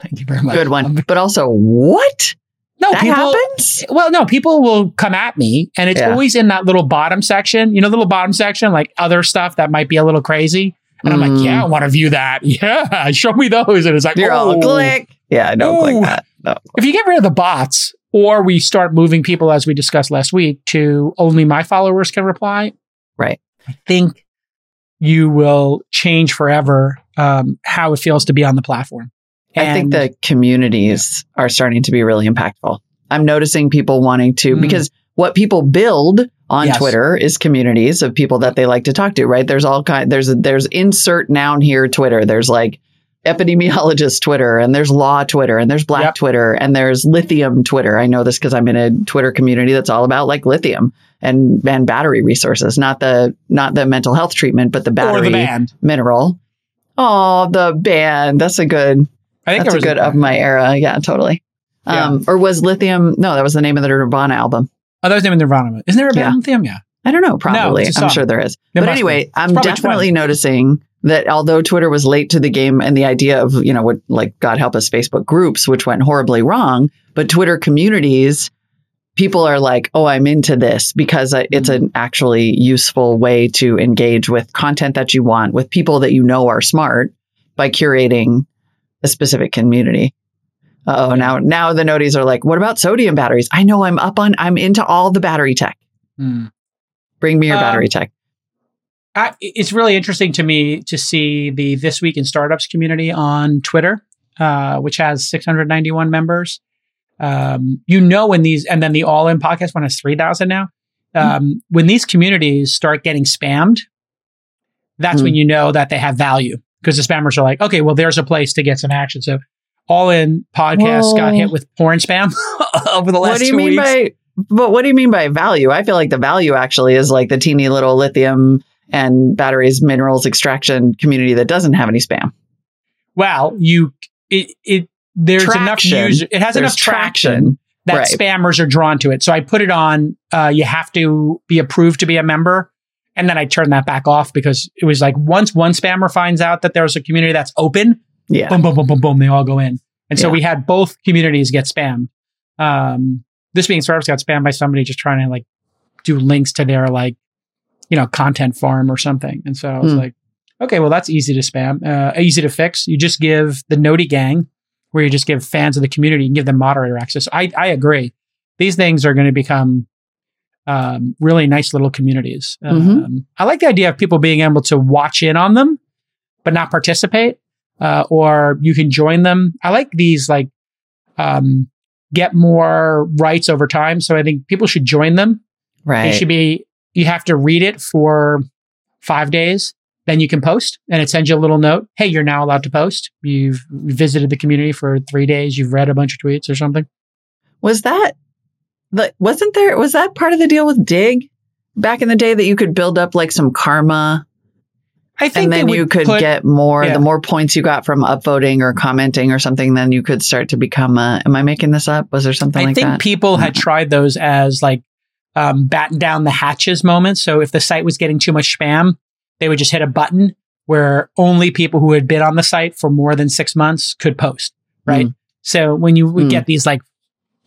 thank you very much. Good one. Um, But also, what? no, that people, happens? well, no, people will come at me, and it's Yeah. always in that little bottom section. You know, little bottom section, like other stuff that might be a little crazy. And I'm like, Mm. yeah, I want to view that. Yeah, show me those. And it's like, You're all oh. click. Yeah, don't click that. No. If you get rid of the bots, or we start moving people, as we discussed last week, to only my followers can reply, Right. I think you will change forever um, how it feels to be on the platform. I think And- the communities are starting to be really impactful. I'm noticing people wanting to, Mm. because what people build on Yes. Twitter is communities of people that they like to talk to, right? There's all kind, there's, there's insert noun here Twitter. There's like epidemiologist Twitter and there's law Twitter and there's black Yep. Twitter and there's lithium Twitter. I know this because I'm in a Twitter community that's all about like lithium and, and battery resources, not the, not the mental health treatment, but the battery the band. mineral. Oh, the band. That's a good, I think that's a good of my era. Yeah, totally. Um, or was lithium? No, that was the name of the Nirvana album. Oh, that was the name of Nirvana. Isn't there a band Yeah. Lithium? Yeah. I don't know. Probably. a I'm sure there is. There but must be. anyway, I'm definitely 20. noticing that although Twitter was late to the game and the idea of, you know, what like God help us Facebook groups, which went horribly wrong, but Twitter communities, people are like, oh, I'm into this because it's Mm-hmm. an actually useful way to engage with content that you want with people that you know are smart by curating a specific community. Oh, now now the noties are like, what about sodium batteries? I know I'm up on, I'm into all the battery tech. Hmm. Bring me your Um, battery tech. I, it's really interesting to me to see the This Week in Startups community on Twitter, uh, which has 691 members. Um, you know, when these, and then the All In podcast one has 3,000 now. Um, When these communities start getting spammed, that's Hmm. when you know that they have value because the spammers are like, okay, well, there's a place to get some action. So, All In podcast got hit with porn spam over the last what do you two mean weeks. by but what do you mean by value i feel like the value actually is like the teeny little lithium and batteries minerals extraction community that doesn't have any spam well, you, it, it, there's Traction. enough user, it has There's enough traction that Right. spammers are drawn to it. So I put it on, uh, you have to be approved to be a member. And then I turned that back off because it was like once one spammer finds out that there's a community that's open, yeah boom, boom, boom, boom, boom, they all go in. And so Yeah. we had both communities get spammed. Um, This Week in Startups got spammed by somebody just trying to like do links to their like, you know, content farm or something. And so I was Hmm. like, okay, well, that's easy to spam, uh, easy to fix. You just give the Noti gang, where you just give fans of the community, and give them moderator access. I, I agree. These things are going to become um, really nice little communities. Mhm. Um, I like the idea of people being able to watch in on them, but not participate, uh, or you can join them. I like these like um, get more rights over time. So I think people should join them. right It should be you have to read it for five days. Then you can post, and it sends you a little note. Hey, you're now allowed to post. You've visited the community for three days. You've read a bunch of tweets or something. was that the wasn't there was that part of the deal with Digg back in the day that you could build up like some karma I think and then you could put- get more Yeah. the more points you got from upvoting or commenting or something then you could start to become a am i making this up was there something like that? I like think that people had mm. tried those as like um, batten down the hatches moments. So if the site was getting too much spam, they would just hit a button where only people who had been on the site for more than six months could post. Right. So when you would Mm. get these like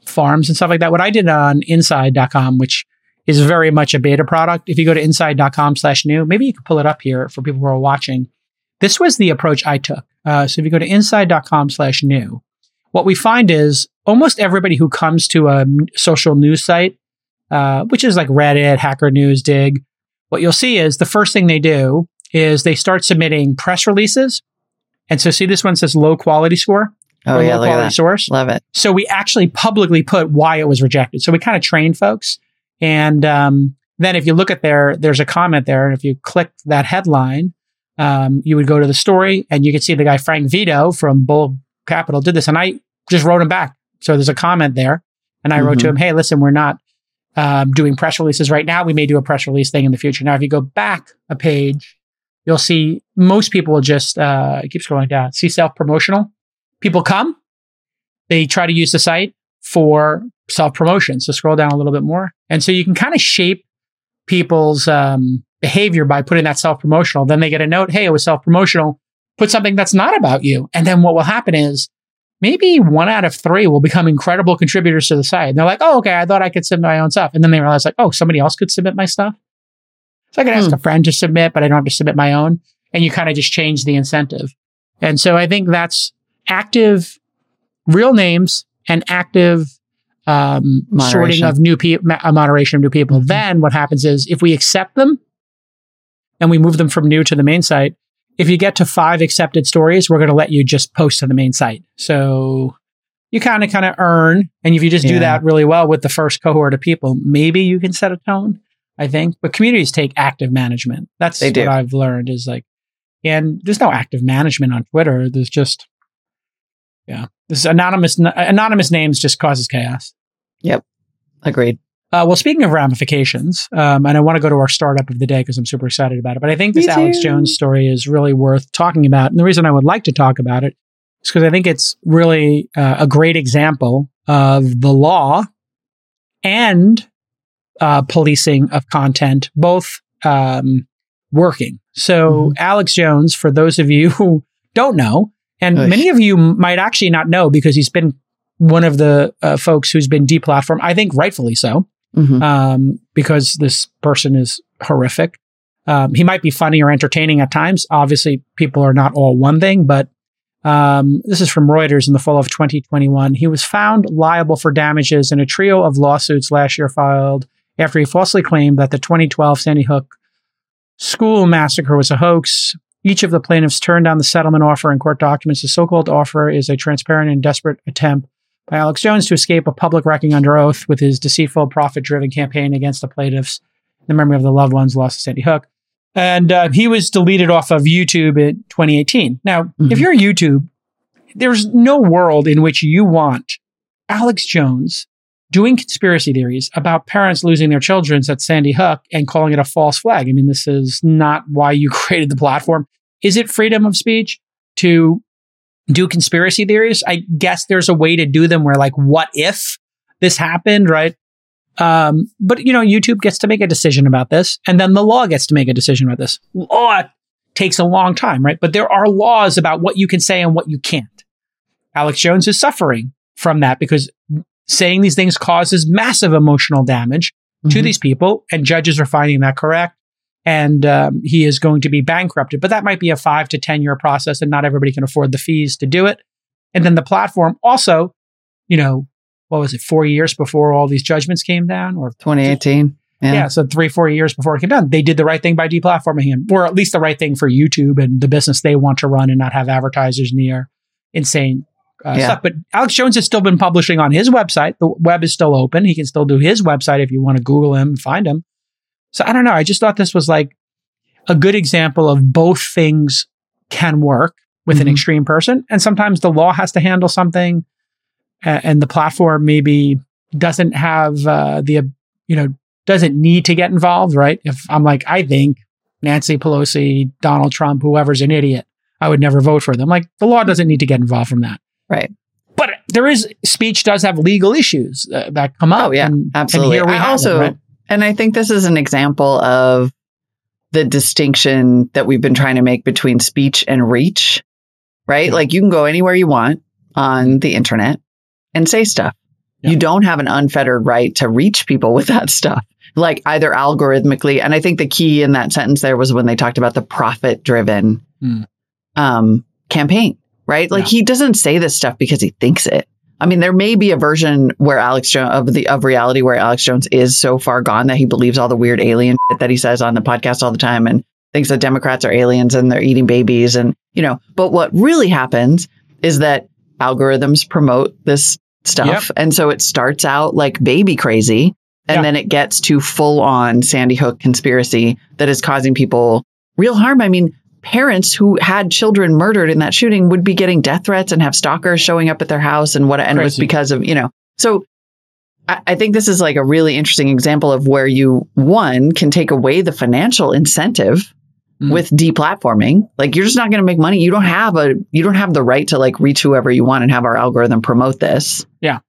farms and stuff like that, what I did on inside.com, which is very much a beta product. If you go to inside.com slash new, maybe you could pull it up here for people who are watching. This was the approach I took. Uh, so if you go to inside.com slash new, what we find is almost everybody who comes to a social news site, uh, which is like Reddit, Hacker News, Digg, what you'll see is the first thing they do is they start submitting press releases. And so see this one says low quality score oh yeah low quality source. love it So we actually publicly put why it was rejected. So we kind of trained folks. And um, then if you look at there, there's a comment there. And if you click that headline, um, you would go to the story and you could see the guy Frank Vito from Bull Capital did this. And I just wrote him back. So there's a comment there. And I wrote to Mhm. him, hey, listen, we're not um, doing press releases right now. We may do a press release thing in the future. Now, if you go back a page, you'll see most people will just uh, keep scrolling down, see self promotional. People come, they try to use the site for self promotion. So scroll down a little bit more. And so you can kind of shape people's um, behavior by putting that self promotional. Then they get a note, hey, it was self promotional. Put something that's not about you. And then what will happen is maybe one out of three will become incredible contributors to the site. And they're like, oh, okay, I thought I could submit my own stuff. And then they realize, like, oh, somebody else could submit my stuff. So I can ask Hmm. a friend to submit, but I don't have to submit my own. And you kind of just change the incentive. And so I think that's active real names and active um, sorting of new people, moderation of new people. Mhm. Then what happens is if we accept them and we move them from new to the main site, if you get to five accepted stories, we're going to let you just post to the main site. So you kind of kind of earn, and if you just do that really well with the first cohort of people, maybe you can set a tone. I think, but communities take active management. That's They what do. I've learned is like, and there's no active management on Twitter. There's just, yeah, this anonymous anonymous names just causes chaos. Yep. Agreed Uh, well, speaking of ramifications, um, and I want to go to our startup of the day because I'm super excited about it. But I think this Alex. Jones story is really worth talking about. And the reason I would like to talk about it is because I think it's really uh, a great example of the law and uh, policing of content both um, working. So, Mhm. Alex Jones, for those of you who don't know, and many of you might actually not know because he's been one of the uh, folks who's been deplatformed, I think rightfully so, Mhm. um, because this person is horrific. Um, he might be funny or entertaining at times. Obviously, people are not all one thing, but um, this is from Reuters in the fall of 2021. He was found liable for damages in a trio of lawsuits last year filed after he falsely claimed that the 2012 Sandy Hook school massacre was a hoax. Each of the plaintiffs turned down the settlement offer in court documents. The so called offer is a transparent and desperate attempt by Alex Jones to escape a public wrecking under oath with his deceitful, profit driven campaign against the plaintiffs in the memory of the loved ones lost to Sandy Hook. And uh, he was deleted off of YouTube in 2018. Now, if Mhm. you're YouTube, there's no world in which you want Alex Jones doing conspiracy theories about parents losing their children at Sandy Hook and calling it a false flag. I mean, this is not why you created the platform. Is it freedom of speech to do conspiracy theories? I guess there's a way to do them where, like, what if this happened, right? Um, but you know, YouTube gets to make a decision about this, and then the law gets to make a decision about this. Law takes a long time, right? But there are laws about what you can say and what you can't. Alex Jones is suffering from that because saying these things causes massive emotional damage to Mhm. these people, and judges are finding that correct. And um, he is going to be bankrupted. But that might be a five to 10 year process, and not everybody can afford the fees to do it. And then the platform also, you know, what was it, four years before all these judgments came down? Or 2018. yeah. Yeah. so three, four years before it came down, they did the right thing by deplatforming him, or at least the right thing for YouTube and the business they want to run and not have advertisers near insane uh, Yeah. stuff. But Alex Jones has still been publishing on his website. The web is still open. He can still do his website if you want to Google him and find him. So I don't know. I just thought this was like a good example of both things can work with an Mhm. extreme person. And sometimes the law has to handle something uh, and the platform maybe doesn't have uh, the, you know, doesn't need to get involved, right? If I'm like, I think Nancy Pelosi, Donald Trump, whoever's an idiot, I would never vote for them. Like the law doesn't need to get involved from that. Right. But there is speech does have legal issues uh, that come up. Oh, yeah, and, absolutely. And here we I have also, it, right? And I think this is an example of the distinction that we've been trying to make between speech and reach, right? Yeah. Like you can go anywhere you want on the internet and say stuff. Yeah. You don't have an unfettered right to reach people with that stuff, like either algorithmically. And I think the key in that sentence there was when they talked about the profit driven Hmm. um, campaign, right? Like Yeah. he doesn't say this stuff because he thinks it. I mean, there may be a version where Alex Jones of the of reality where Alex Jones is so far gone that he believes all the weird alien shit that he says on the podcast all the time and thinks that Democrats are aliens and they're eating babies and you know. But what really happens is that algorithms promote this stuff, and so it starts out like baby crazy, and Yeah. then it gets to full on Sandy Hook conspiracy that is causing people real harm. I mean, parents who had children murdered in that shooting would be getting death threats and have stalkers showing up at their house and what and it was because of you know. So I, I think this is like a really interesting example of where you one can take away the financial incentive Mm. with deplatforming. Like you're just not going to make money. You don't have a you don't have the right to like reach whoever you want and have our algorithm promote this. Yeah.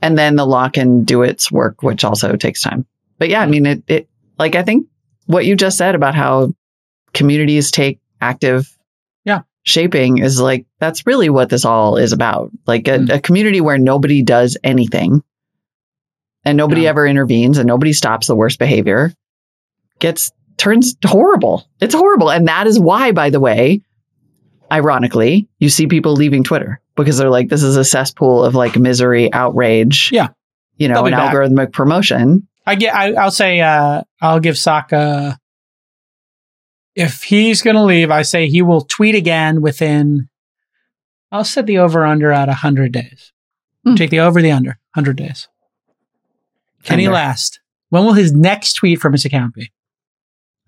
and then the law can do its work which also takes time. But yeah i mean it it like i think what you just said about how communities take active Yeah. shaping is like that's really what this all is about like a, Mm. a community where nobody does anything and nobody Yeah. ever intervenes and nobody stops the worst behavior gets turns horrible it's horrible and that is why by the way ironically you see people leaving twitter because they're like this is a cesspool of like misery outrage Yeah. you know an back. algorithmic promotion I get. I, I'll say. Uh, I'll give Sacca. If he's going to leave, I say he will tweet again within. I'll set the over under at hundred days. Hmm. Take the over the under hundred days. Can he last? When will his next tweet from his account be?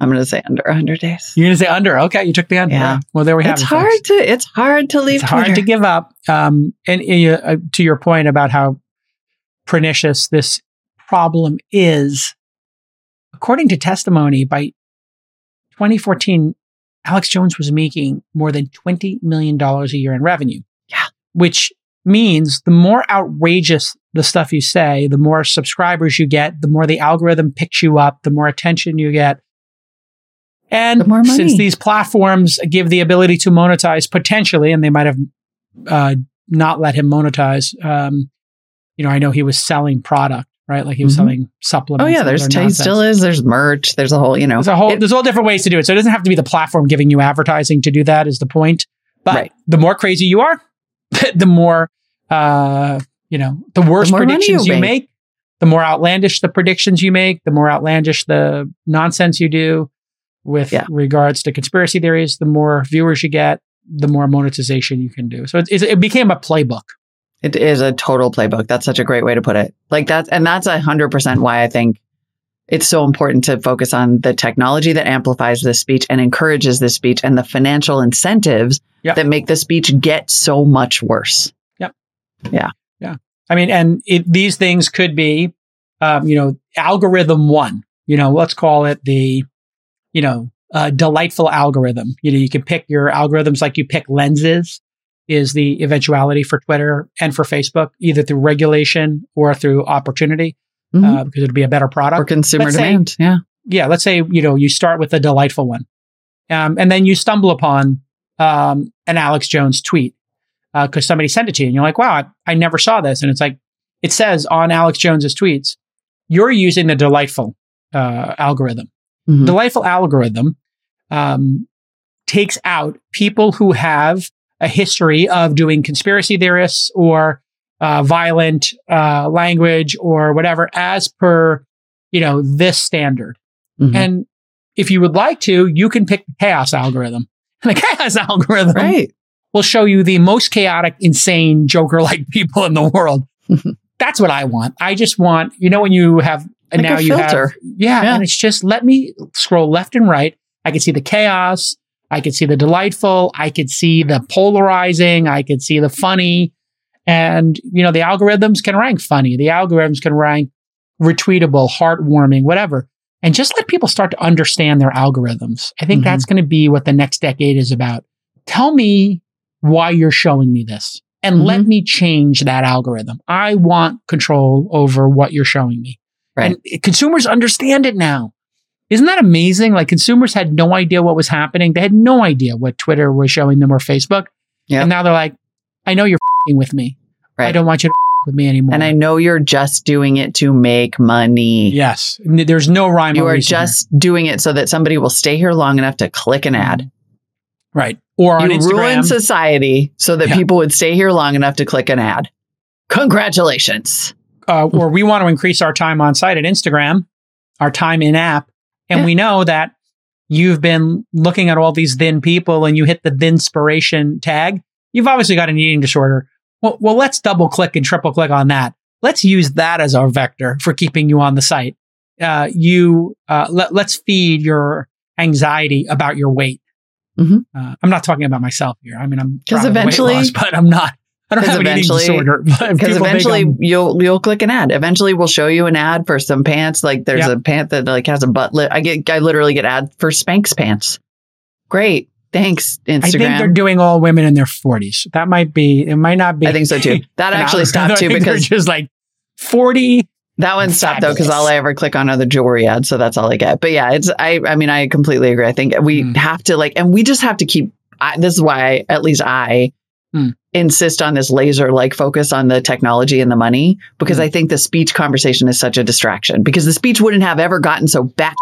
i'm going to say under 100 days You're going to say under. Okay, you took the under. Yeah. Well, there we have it's it. It's hard folks. to it's hard to leave It's hard to give up. Um, and uh, to your point about how pernicious this problem is, according to testimony by 2014, Alex Jones was making more than $20 million a year in revenue. yeah which means the more outrageous the stuff you say, the more subscribers you get, the more the algorithm picks you up, the more attention you get. And The more money. since these platforms give the ability to monetize potentially, and they might have uh, not let him monetize, um, you know, I know he was selling product, right? Like he was Mhm. selling supplements. Oh yeah, there's he still is. There's merch. There's a whole, you know, There's a whole it- there's all different ways to do it. So it doesn't have to be the platform giving you advertising to do that is the point. But Right. the more crazy you are, the more uh you know, the worse money predictions you you make. make, the more outlandish the predictions you make, the more outlandish the nonsense you do with Yeah. regards to conspiracy theories, the more viewers you get, the more monetization you can do. So it, it became a playbook. It is a total playbook. That's such a great way to put it. Like that's, and that's a hundred percent why I think it's so important to focus on the technology that amplifies this speech and encourages this speech and the financial incentives Yep. that make the speech get so much worse. Yep. Yeah. Yeah. I mean, and it, these things could be, um, you know, algorithm one. You know, let's call it the, you know, uh, delightful algorithm. You know, you can pick your algorithms like you pick lenses. Is the eventuality for Twitter and for Facebook either through regulation or through opportunity Mhm. uh, because it'd be a better product or consumer let's say- demand. yeah. yeah, let's say you know you start with a delightful one, um, and then you stumble upon um, an Alex Jones tweet because somebody sent it to you, and you're like, "Wow, I, I never saw this." And it's like it says on Alex Jones's tweets, you're using the delightful uh, algorithm. Mhm. Delightful algorithm um, takes out people who have a history of doing conspiracy theorists or uh, violent uh, language or whatever as per you know this standard. Mhm. And if you would like to, you can pick the chaos algorithm. And the chaos algorithm right. will show you the most chaotic, insane, Joker like people in the world. That's what I want. I just want, you know, when you have, and Like now you have, yeah, Yeah. and it's just let me scroll left and right. I can see the chaos. I could see the delightful. I could see the polarizing. I could see the funny. And, you know, the algorithms can rank funny. The algorithms can rank retweetable, heartwarming, whatever. And just let people start to understand their algorithms. I think Mhm. that's going to be what the next decade is about. Tell me why you're showing me this and let me change that algorithm. I want control over what you're showing me. Right. And consumers understand it now. Isn't that amazing? Like consumers had no idea what was happening. They had no idea what Twitter was showing them or Facebook. Yep. And now they're like, I know you're fing with me. I don't want you to f- with me anymore. And I know you're just doing it to make money. yes, there's no rhyme. You or are reason here. just doing it so that somebody will stay here long enough to click an ad. right. Or on You Instagram. ruin society so that Yeah. people would stay here long enough to click an ad. Congratulations. uh, or we want to increase our time on site at Instagram, our time in app. And Yeah. we know that you've been looking at all these thin people and you hit the thin inspiration tag. You've obviously got an eating disorder. Well, well, let's double click and triple click on that. Let's use that as our vector for keeping you on the site. Uh, you uh, let, let's feed your anxiety about your weight. Mhm. Uh, I'm not talking about myself here. I mean, I'm 'Cause proud of the weight eventually- loss, but I'm not. I don't have an eating eventually- disorder. Because eventually you'll you'll click an ad. Eventually we'll show you an ad for some pants. Like there's Yeah. a pant that like has a butt lit. I get I literally get ad for Spanx pants. Great. Thanks, Instagram. I think they're doing all women in their 40s. That might be, it might not be. I think so too. That actually stopped too because just like 40. that one stopped though because all I ever click on are the jewelry ads, so that's all I get. But yeah, it's I I mean I completely agree. I think we Mm. have to like, and we just have to keep. I, this is why I, at least I Mm. Insist on this laser like focus on the technology and the money because Mm. I think the speech conversation is such a distraction because the speech wouldn't have ever gotten so bad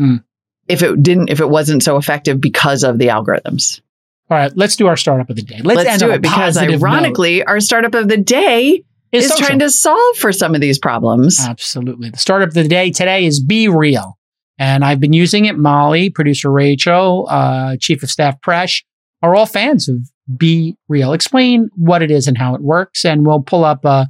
Mm. if it didn't if it wasn't so effective because of the algorithms. All right, let's do our startup of the day. Let's, Let's, do it because positive note. ironically, our startup of the day It's is trying to solve for some of these problems. Absolutely. The startup of the day today is BeReal. And I've been using it. Molly, producer Rachel, uh, chief of staff Presh are all fans of Be Real. Explain what it is and how it works. And we'll pull up uh,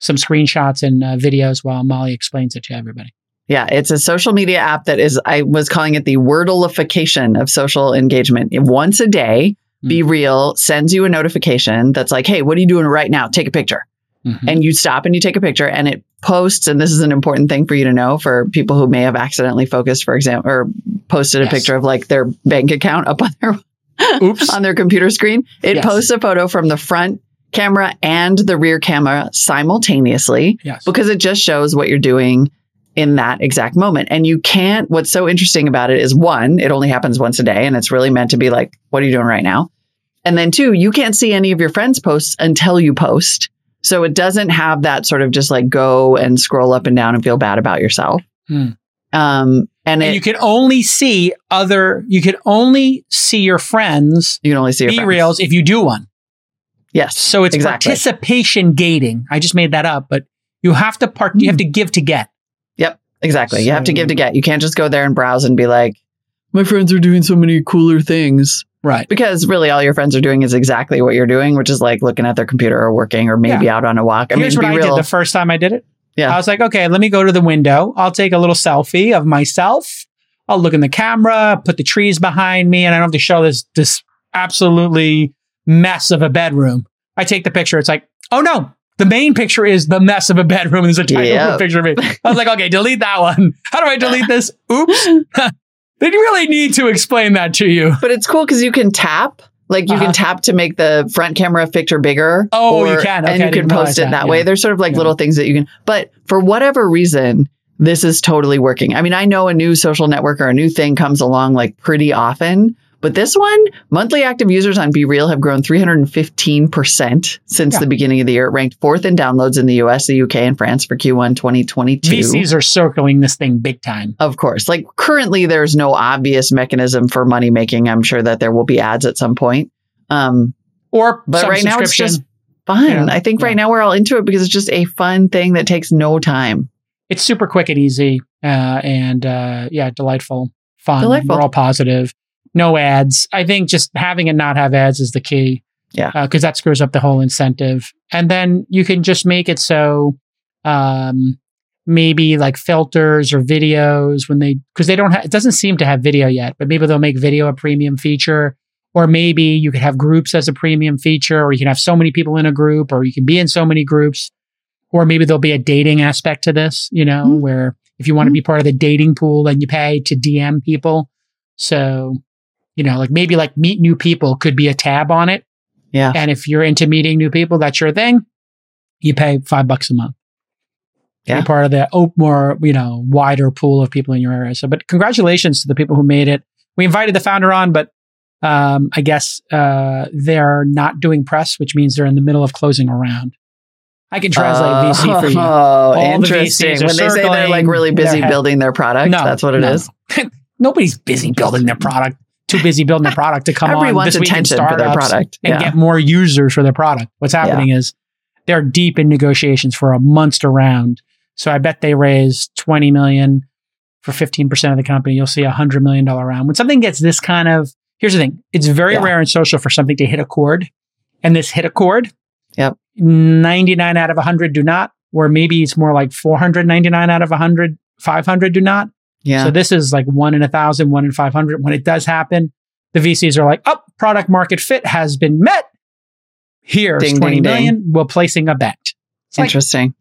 some screenshots and uh, videos while Molly explains it to everybody. Yeah, it's a social media app that is, I was calling it the wordleification of social engagement. Once a day, BeReal sends you a notification that's like, hey, what are you doing right now? Take a picture. Mhm. And you stop and you take a picture and it posts. And this is an important thing for you to know for people who may have accidentally focused, for example, or posted a Yes. picture of like their bank account up on their Oops. on their computer screen. It Yes. posts a photo from the front camera and the rear camera simultaneously Yes. because it just shows what you're doing in that exact moment. And you can't, what's so interesting about it is one, it only happens once a day and it's really meant to be like, what are you doing right now? And then two, you can't see any of your friends' posts until you post. So it doesn't have that sort of just like go and scroll up and down and feel bad about yourself. Hmm. Um, and, And it, you can only see other, you can only see your friends you can only see your be friends. reels if you do one. Yes. So it's Exactly. participation gating. I just made that up, but you have to part, you have to give to get. Yep. Exactly. You have to give to get. You can't just go there and browse and be like, my friends are doing so many cooler things. Right. Because really all your friends are doing is exactly what you're doing, which is like looking at their computer or working or maybe out on a walk. I Here's mean, what I real. did the first time I did it. Yeah. I was like, okay, let me go to the window. I'll take a little selfie of myself. I'll look in the camera, put the trees behind me, and I don't have to show this this absolutely mess of a bedroom. I take the picture. It's like, oh no, the main picture is the mess of a bedroom. There's a tiny Yeah. little picture of me. I was like, okay, delete that one. How do I delete this? Oops. they really need to explain that to you. but it's cool because you can tap. Like you Uh-huh. can tap to make the front camera picture bigger. Oh, you can. Okay, and you can post it that, that, way. There's sort of like Yeah. little things that you can, but for whatever reason, this is totally working. I mean, I know a new social network or a new thing comes along like pretty often, but this one, monthly active users on BeReal have grown 315% since Yeah. the beginning of the year. It ranked fourth in downloads in the US, the UK, and France for Q1 2022. VCs are circling this thing big time. Of course. Like currently there's no obvious mechanism for money making. I'm sure that there will be ads at some point. Um, Or but right now it's just fun. Yeah. I think Yeah. right now we're all into it because it's just a fun thing that takes no time. it's super quick and easy uh, and uh, yeah delightful fun Delightful. we're all positive no ads. I think just having and not have ads is the key. Yeah. because that screws up the whole incentive. And then you can just make it so um, maybe like filters or videos when they because they don't have it doesn't seem to have video yet but maybe they'll make video a premium feature. Or maybe you could have groups as a premium feature or you can have so many people in a group or you can be in so many groups. Or maybe there'll be a dating aspect to this you know Mhm. where if you want to be part of the dating pool then you pay to dm people. So you know like maybe like meet new people could be a tab on it Yeah. and if you're into meeting new people that's your thing you pay five bucks a month Yeah. be part of the op- more you know wider pool of people in your area so but congratulations to the people who made it we invited the founder on but um, i guess uh, they're not doing press which means they're in the middle of closing a round i can translate vc for you Oh, the interesting. Are When they say they're like really busy their building their product, No, that's what it no. is. nobody's busy building their product too busy building their product to come on this week in attention for their product. and get more users for their product. What's happening is they're deep in negotiations for a monster round. So I bet they raised 20 million for 15% of the company. You'll see a hundred million dollar round. When something gets this kind of, here's the thing. It's very Yeah. rare in social for something to hit a chord and this hit a chord. Yep. 99 out of 100 do not, or maybe it's more like 499 out of 100, 500 do not. Yeah. So this is like one in a thousand, one in 500. When it does happen, the VCs are like, oh, product market fit has been met. Here's Ding, twenty ding, million. We're placing a bet. It's like, Interesting.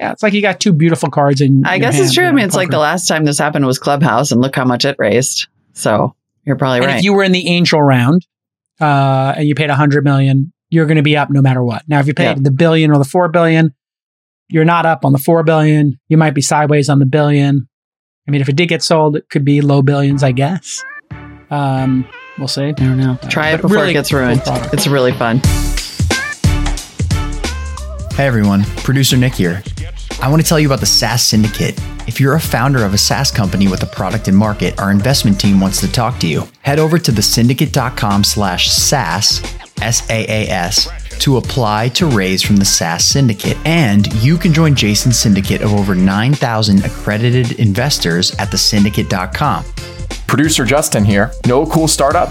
yeah, it's like you got two beautiful cards in. I guess it's true. I mean, it's like the last time this happened was Clubhouse, and look how much it raised. So you're probably And right. if you were in the angel round uh, and you paid a hundred million, you're going to be up no matter what. Now, if you paid Yeah. the billion or the four billion, you're not up on the four billion. You might be sideways on the billion. I mean, if it did get sold, it could be low billions, I guess. Um, we'll see. I don't know. Try it before really it gets ruined. product. It's really fun. Hey everyone, producer Nick here. I want to tell you about the SaaS Syndicate. If you're a founder of a SaaS company with a product in market, our investment team wants to talk to you. Head over to thesyndicate.com slash SaaS, S-A-A-S, to apply to raise from the SaaS Syndicate. And you can join Jason's syndicate of over 9,000 accredited investors at thesyndicate.com. Producer Justin here. A cool startup?